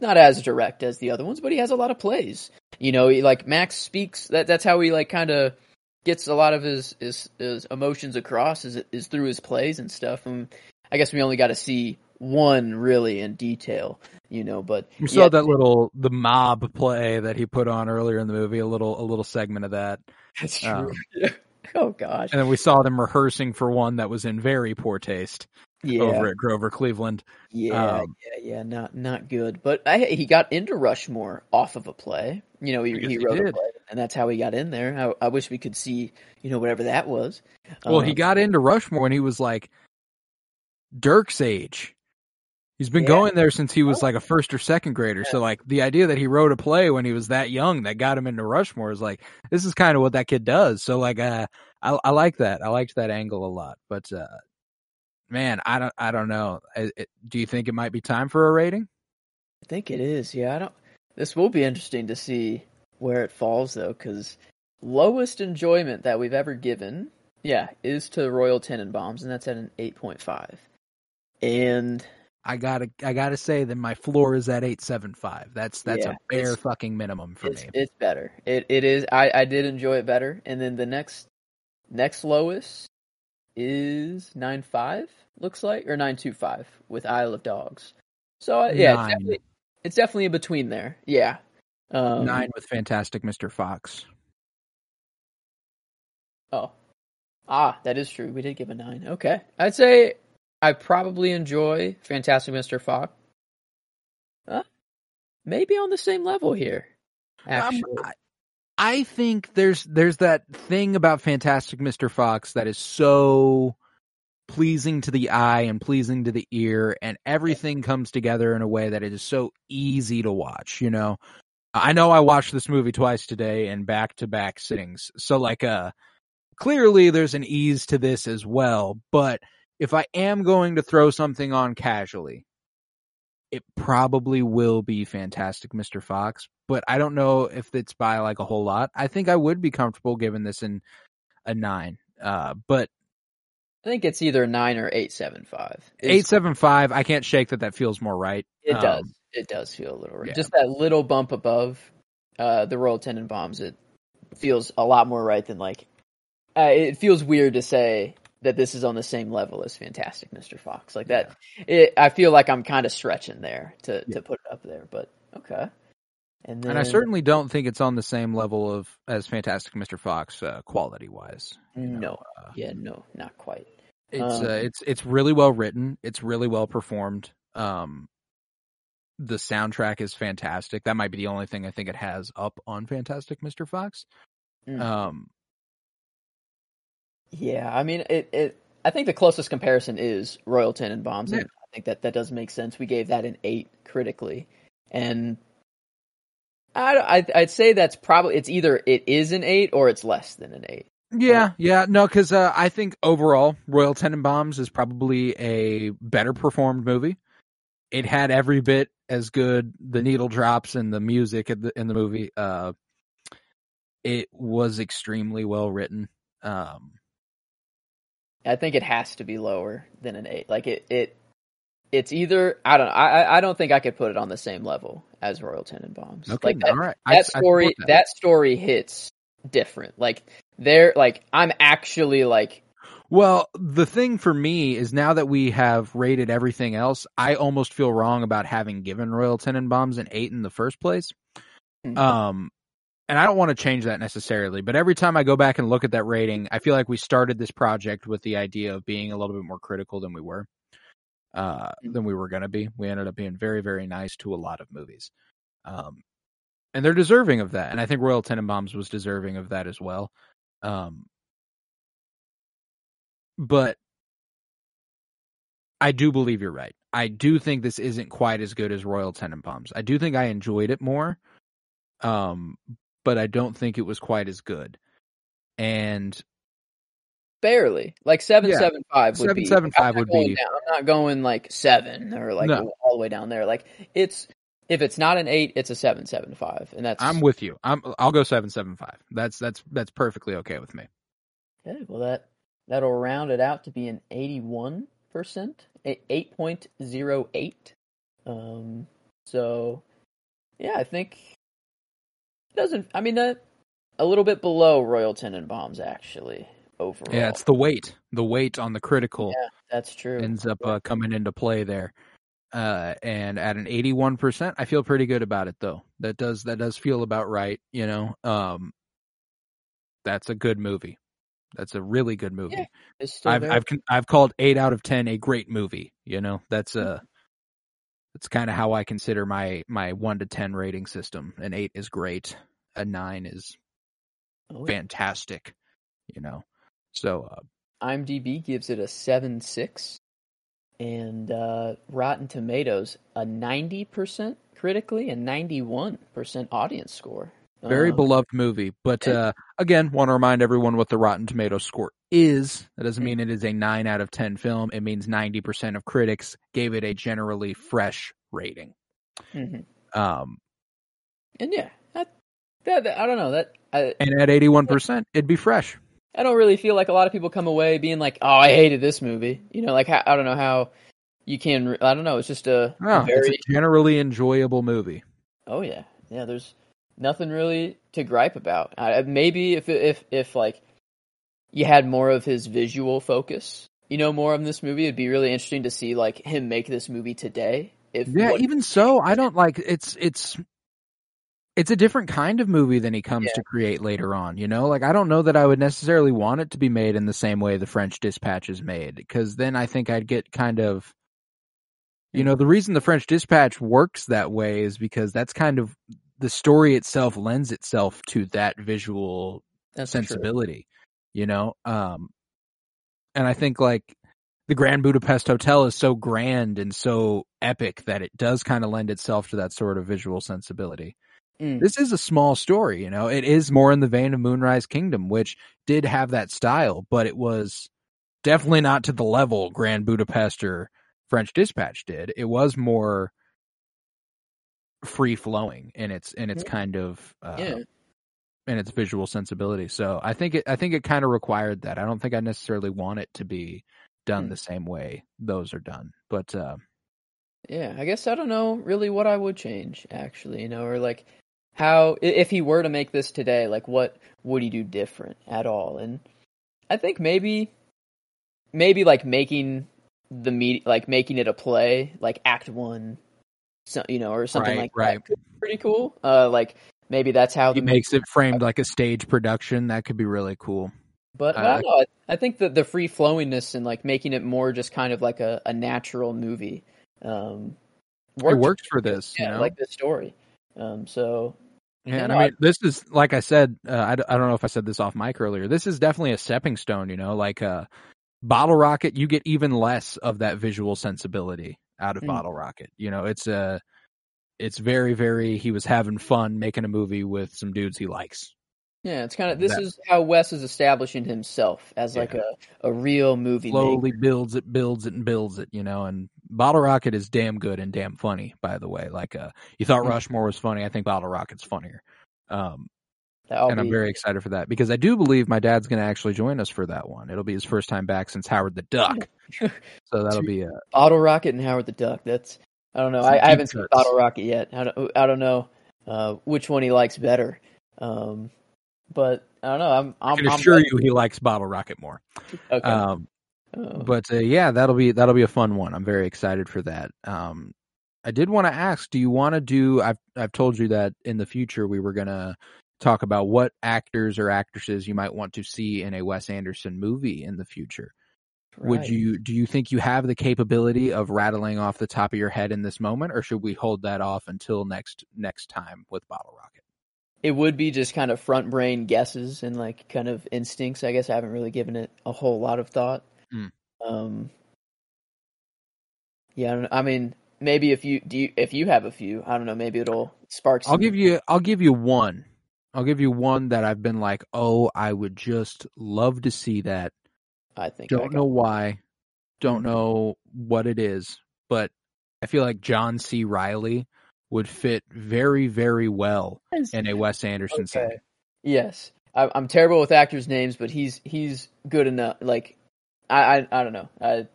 not as direct as the other ones, but he has a lot of plays. You know, he like Max speaks that that's how he like kind of gets a lot of his, his his emotions across is is through his plays and stuff. And I guess we only got to see one really in detail, you know, but You saw yeah, that little the mob play that he put on earlier in the movie, a little a little segment of that. that's true. um, Oh gosh. And then we saw them rehearsing for one that was in very poor taste Yeah. over at Grover Cleveland. Yeah, Um, yeah, yeah, not not good. But I, he got into Rushmore off of a play. You know, he, he he wrote a play, and that's how he got in there. I, I wish we could see, you know, whatever that was. Well, he Um, got into Rushmore and he was like Dirk's age. He's been Yeah. going there since he was Oh. like a first or second grader. Yeah. So like the idea that he wrote a play when he was that young that got him into Rushmore is like this is kind of what that kid does. So like uh I I like that. I liked that angle a lot. But uh man, I don't I don't know. I- it- do you think it might be time for a rating? I think it is. Yeah, I don't. This will be interesting to see where it falls, though, because lowest enjoyment that we've ever given, yeah, is to Royal Tenenbaums, and that's at an eight point five. And I gotta I gotta say that my floor is at eight seven five. That's that's Yeah, a bare fucking minimum for it's me. it's better. It it is. I I did enjoy it better. And then the next next lowest is nine five. Looks like or nine two five with Isle of Dogs. So uh, yeah, it's definitely, it's definitely in between there. Yeah. Um, Nine with Fantastic Mr. Fox. Oh. Ah, that is true. We did give a nine. Okay, I'd say I probably enjoy Fantastic Mr. Fox. Uh, maybe on the same level here. Actually, Um, I, think there's there's that thing about Fantastic Mr. Fox that is so pleasing to the eye and pleasing to the ear, and everything comes together in a way that it is so easy to watch. You know, I know I watched this movie twice today in back to back sittings, so like uh clearly there's an ease to this as well. But if I am going to throw something on casually, it probably will be Fantastic Mr. Fox, but I don't know if it's by like a whole lot. I think I would be comfortable giving this in a nine. Uh, but I think it's either nine or eight seven five. eight seven five, I can't shake that. That feels more right. It Um, does. It does feel a little right. yeah. Just that little bump above uh, the Royal Tenenbaums. It feels a lot more right than like. Uh, it feels weird to say that this is on the same level as Fantastic Mr. Fox. Like that. It, I feel like I'm kind of stretching there to Yeah. to put it up there, but okay. And then And I certainly don't think it's on the same level of as Fantastic Mr. Fox uh, quality wise. no. Uh, Yeah, no, not quite. it's Um, uh, it's it's really well written. It's really well performed. Um, the soundtrack is fantastic. That might be the only thing I think it has up on Fantastic Mr. Fox. Mm. Um, Yeah, I mean, it, it. I think the closest comparison is Royal Tenenbaums, Yeah. and I think that that does make sense. We gave that an eight critically, and I, I'd, I'd say that's probably it's either it is an eight or it's less than an eight. Yeah, yeah, no, because uh, I think overall, Royal Tenenbaums is probably a better performed movie. It had every bit as good the needle drops and the music in the in the movie. Uh, it was extremely well written. Um, I think it has to be lower than an eight. Like it, it, it's either I don't know. I, I- I don't think I could put it on the same level as Royal Tenenbaums. okay, like that, all right. That I story support that. story hits different. Like they're like I'm actually like Well, the thing for me is now that we have rated everything else, I almost feel wrong about having given Royal Tenenbaums an eight in the first place. Mhm. Um, and I don't want to change that necessarily, but every time I go back and look at that rating, I feel like we started this project with the idea of being a little bit more critical than we were, uh, Mhm. than we were going to be. We ended up being very, very nice to a lot of movies. Um, and they're deserving of that. And I think Royal Tenenbaums was deserving of that as well. Um, but I do believe you're right. I do think this isn't quite as good as Royal Tenenbaums. I do think I enjoyed it more, um, but I don't think it was quite as good. And barely like seven Yeah. seven five would Seven, be seven, I'm five not would going be- down. I'm not going like seven or like No. all the way down there. Like it's if it's not an eight, it's a seven seven five, and that's I'm with you. I'm I'll go seven seven five. That's that's that's perfectly okay with me. Okay, well that that'll round it out to be an eighty-one percent, eight point zero eight. Um, so yeah, I think doesn't. I mean, that a little bit below Royal Tenenbaums actually overall. Yeah, it's the weight. The weight on the critical Yeah, that's true. ends up uh, coming into play there. Uh, and at an 81%, I feel pretty good about it though. That does that does feel about right, you know. Um that's a good movie. That's a really good movie. Yeah, I've I've I've called 8 out of 10 a great movie, you know. That's uh that's kind of how I consider my my 1 to 10 rating system. An 8 is great, a 9 is oh, fantastic, you know. So, uh, IMDb gives it a seven six, and uh, Rotten Tomatoes a ninety percent critically and ninety one percent audience score. Very Um, beloved movie, but uh, again, want to remind everyone what the Rotten Tomato score is. That Mm. doesn't mean it is a nine out of ten film. It means ninety percent of critics gave it a generally fresh rating. mhm. Um, And yeah, that, that, that- I don't know that I and at eighty-one percent, it'd be fresh. I don't really feel like a lot of people come away being like, oh, I hated this movie. You know, like I don't know how you can. I don't know. It's just a, a very a generally enjoyable movie. Oh yeah, yeah. There's nothing really to gripe about. Uh, maybe if if if like you had more of his visual focus, you know, more of this movie, it'd be really interesting to see like him make this movie today. If Yeah, what- even so, I don't like it's it's. it's a different kind of movie than he comes Yeah. to create later on, you know? Like I don't know that I would necessarily want it to be made in the same way the French Dispatch is made because then I think I'd get kind of you know, the reason the French Dispatch works that way is because that's kind of the story itself lends itself to that visual That's true. sensibility, you know? Um and I think like the Grand Budapest Hotel is so grand and so epic that it does kind of lend itself to that sort of visual sensibility. Mm. This is a small story, you know. It is more in the vein of Moonrise Kingdom, which did have that style, but it was definitely not to the level Grand Budapest or French Dispatch did. It was more free flowing in its in its Yeah. kind of uh, Yeah. in its visual sensibility. So I think it I think it kind of required that. I don't think I necessarily want it to be done Hmm. the same way those are done. But uh Yeah, I guess I don't know really what I would change actually, you know, or like how if he were to make this today, like what would he do different at all? And I think maybe maybe like making the meet like making it a play, like act 1 so, you know, or something Right, like right. that. Could be pretty cool. Uh like maybe that's how he makes it framed like a stage production. That could be really cool. But, Uh, I don't know. I, think that the free flowingness and like making it more just kind of like a, a natural movie um, It works for this, Yeah, you know. like this story. Um, so Yeah, and I mean, this is like I said. Uh, I, I don't know if I said this off mic earlier. This is definitely a stepping stone. You know, like uh, Bottle Rocket, you get even less of that visual sensibility out of Mm. Bottle Rocket. You know, it's a, it's very, very. He was having fun making a movie with some dudes he likes. yeah, it's kind of this That- is how Wes is establishing himself as like a, a real movie Slowly maker. builds it, builds it, and builds it. You know, and Bottle Rocket is damn good and damn funny. By the way, like uh, you thought Mm. Rushmore was funny. I think Bottle Rocket's funnier. Um, That'll and I'm very excited for that because I do believe my dad's going to actually join us for that one. It'll be his first time back since Howard the Duck, so that'll be a Bottle Rocket and Howard the Duck. That's I don't know. I, I haven't seen. Bottle Rocket yet. I don't, I don't know uh, which one he likes better. Um, but I don't know. I'm I I'm, can I'm assure you he likes Bottle Rocket more. Okay. Um, Uh, but uh, yeah, that'll be that'll be a fun one. I'm very excited for that. Um, I did want to ask, do you want to do? I've I've told you that in the future we were gonna talk about what actors or actresses you might want to see in a Wes Anderson movie in the future. Would you do you think you have the capability of rattling off the top of your head in this moment, or should we hold that off until next next time with Bottle Rocket? it would be just kind of front brain guesses and like kind of instincts. I guess I haven't really given it a whole lot of thought. Mm. Um, yeah, I. I mean, maybe if you do, you, if you have a few, I don't know, maybe it'll spark. I'll give you I'll give you one. I'll give you one that I've been like, oh, I would just love to see that. I think Don't got- know why. Don't know what it is, but I feel like John C. Reilly would fit very, very well in a Wes Anderson Okay. setting. Yes, I, I'm terrible with actors' names, but he's he's good enough. Like, I I, I don't know. I,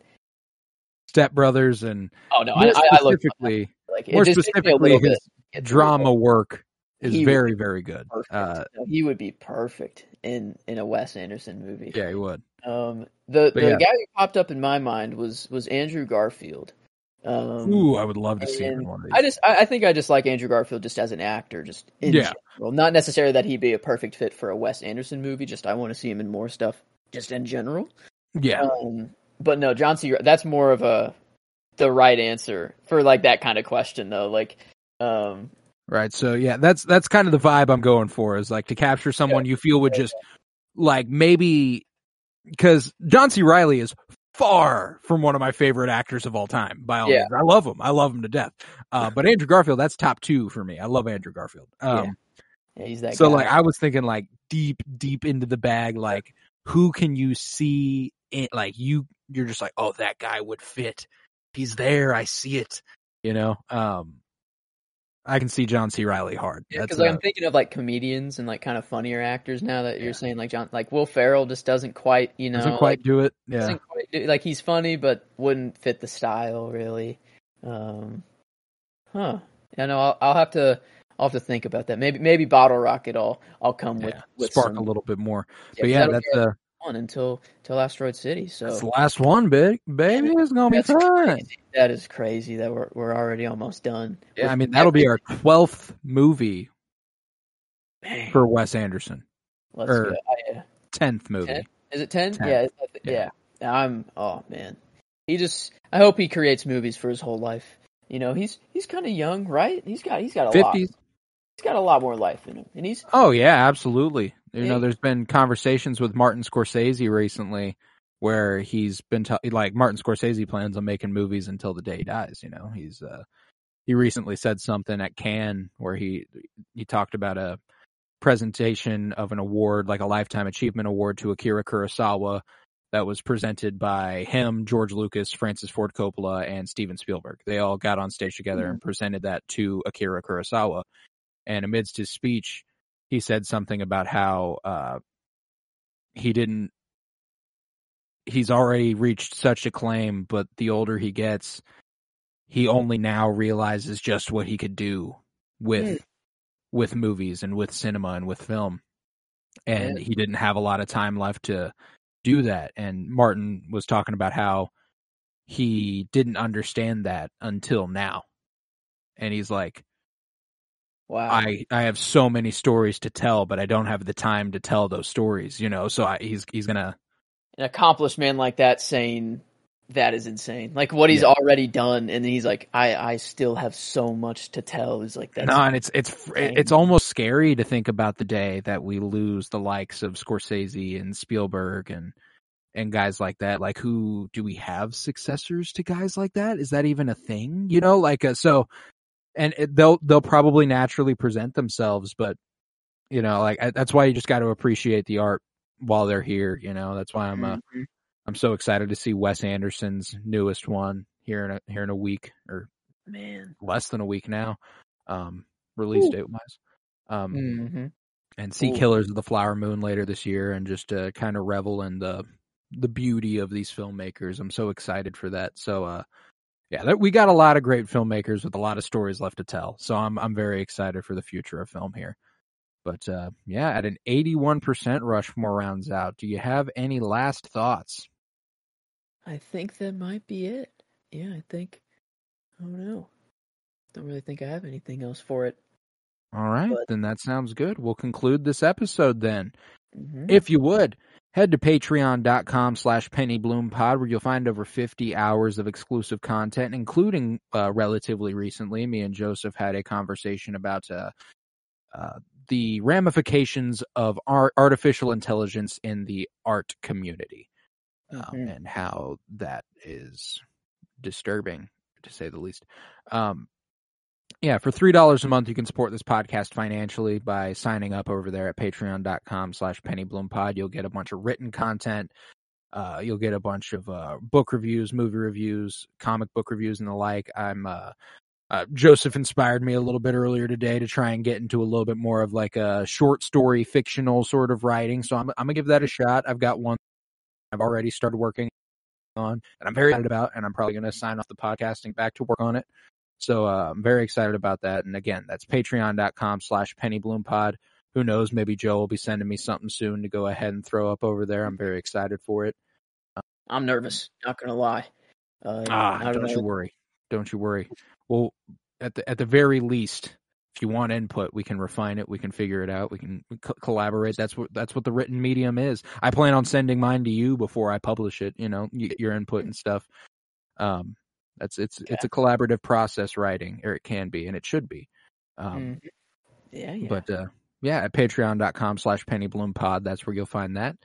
Step Brothers and oh no, I, I, I look specifically, like more just takes me a specifically his bit to get through it. drama work is He very, very good. Uh, he would be perfect in in a Wes Anderson movie. yeah, he would. Um, the But the yeah. guy who popped up in my mind was was Andrew Garfield. Um, Ooh, I would love to see him in one of these. I just I, I think I just like Andrew Garfield just as an actor, just in Yeah. general. Not necessarily that he'd be a perfect fit for a Wes Anderson movie. Just I want to see him in more stuff, just in general. yeah, Um, but no, John C. That's more of a the right answer for like that kind of question though. Like, um, Right. So yeah, that's that's kind of the vibe I'm going for is like to capture someone you feel would just like maybe because John C. Reilly is far from one of my favorite actors of all time. By all Yeah. means, I love him. I love him to death. Uh, but Andrew Garfield, that's top two for me. I love Andrew Garfield. Um, yeah, he's that. so guy. like I was thinking like deep, deep into the bag. Like who can you see? In, like you, you're just like, oh, that guy would fit. He's there. I see it. You know. Um, I can see John C. Reilly hard. Yeah, because like, I'm thinking of like comedians and like kind of funnier actors now that you're saying like John, like Will Ferrell just doesn't quite, you know, doesn't quite like, do it. Yeah. do, like he's funny but wouldn't fit the style really. Um, huh? Yeah, no, I'll, I'll have to, I'll have to think about that. Maybe, maybe Bottle Rocket. I'll, I'll come with, yeah. with Spark some, a little bit more. yeah, But yeah, that's uh, fun until, until Asteroid City. So that's the last one, big baby. It's gonna be fun. crazy. That is crazy that we're we're already almost done. Yeah, with I mean that'll be our twelfth movie for Wes Anderson. let's or-. Oh. Tenth movie. Ten? Is it ten? Yeah, Yeah. yeah. I'm. Oh man, he just. I hope he creates movies for his whole life. You know, he's he's kind of young, right? He's got he's got a lot. Fifties. He's got a lot more life in him, and he's Oh yeah, absolutely. You know, there's been conversations with Martin Scorsese recently where he's been t- like Martin Scorsese plans on making movies until the day he dies. You know, he's uh, he recently said something at Cannes where he he talked about a presentation of an award, like a lifetime achievement award to Akira Kurosawa that was presented by him, George Lucas, Francis Ford Coppola, and Steven Spielberg. They all got on stage together and presented that to Akira Kurosawa. And amidst his speech, he said something about how uh, he didn't. He's already reached such acclaim, but the older he gets, he only now realizes just what he could do with with movies and with cinema and with film. And Yeah. he didn't have a lot of time left to do that. And Martin was talking about how he didn't understand that until now. And he's like, wow. I I have so many stories to tell, but I don't have the time to tell those stories, you know. So I, he's he's gonna An accomplished man like that saying that is insane. Like what he's Yeah. already done, and then he's like, I I still have so much to tell. Is like that's no, and it's it's insane. it's almost scary to think about the day that we lose the likes of Scorsese and Spielberg and and guys like that. Like, who do we have successors to guys like that? Is that even a thing? You know, like uh, so, and it, they'll they'll probably naturally present themselves, but you know, like I, that's why you just got to appreciate the art while they're here. You know, that's why I'm uh, Mhm. I'm so excited to see Wes Anderson's newest one here in a here in a week or man. less than a week now, um, release Ooh. date wise. Um, hmm and see Ooh. Killers of the Flower Moon later this year, and just uh, kind of revel in the the beauty of these filmmakers. I'm so excited for that. So, uh, yeah, we got a lot of great filmmakers with a lot of stories left to tell. So I'm I'm very excited for the future of film here. But uh, yeah, at an 81% Rushmore rounds out. Do you have any last thoughts? I think that might be it. Yeah, I think. I don't know. Don't really think I have anything else for it. All right, But- then that sounds good. We'll conclude this episode then. hmm If you would, head to patreon.com slash pennybloom.pod where you'll find over 50 hours of exclusive content, including uh, relatively recently, me and Joseph had a conversation about uh, uh, the ramifications of art, artificial intelligence in the art community um, Mhm. and how that is disturbing, to say the least. Um, yeah, for three dollars a month, you can support this podcast financially by signing up over there at patreon.com slash pennybloom.pod. You'll get a bunch of written content. Uh, you'll get a bunch of uh, book reviews, movie reviews, comic book reviews, and the like. I'm uh, uh, Joseph inspired me a little bit earlier today to try and get into a little bit more of like a short story, fictional sort of writing. So I'm I'm gonna give that a shot. I've got one I've already started working on, and I'm very excited about, and I'm probably gonna sign off the podcasting back to work on it. So uh, I'm very excited about that. And again, that's patreon.com slash pennybloom.pod. Who knows? Maybe Joe will be sending me something soon to go ahead and throw up over there. I'm very excited for it. I'm nervous. Not gonna lie. Uh, Ah, don't know. you worry. Don't you worry. Well, at the at the very least, if you want input, we can refine it. We can figure it out. We can co- collaborate. That's what that's what the written medium is. I plan on sending mine to you before I publish it. You know, you your input and stuff. Um, that's it's it's a collaborative process writing, or it can be, and it should be. Um, Mhm. Yeah, yeah. but uh, yeah, at patreon.com slash pennybloom.pod, that's where you'll find that.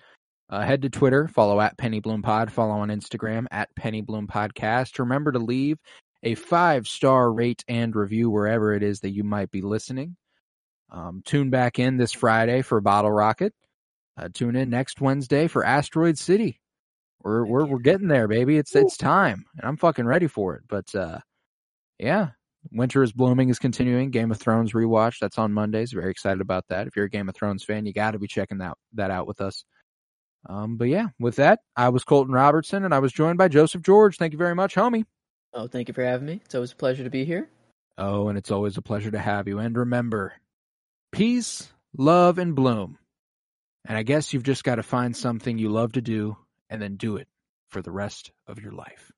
Uh, head to Twitter, follow at pennybloom.pod, follow on Instagram at pennybloom.podcast. Remember to leave a five star rate and review wherever it is that you might be listening. Um, tune back in this Friday for Bottle Rocket. Uh, tune in next Wednesday for Asteroid City. We're we're we're getting there, baby. It's it's time, and I'm fucking ready for it. But uh, yeah, Winter is Blooming is continuing. Game of Thrones rewatch that's on Mondays. Very excited about that. If you're a Game of Thrones fan, you got to be checking that that out with us. Um, but yeah, with that, I was Colton Robertson, and I was joined by Joseph George. Thank you very much, homie. oh, thank you for having me. It's always a pleasure to be here. Oh, and it's always a pleasure to have you. And remember, peace, love, and bloom. And I guess you've just got to find something you love to do and then do it for the rest of your life.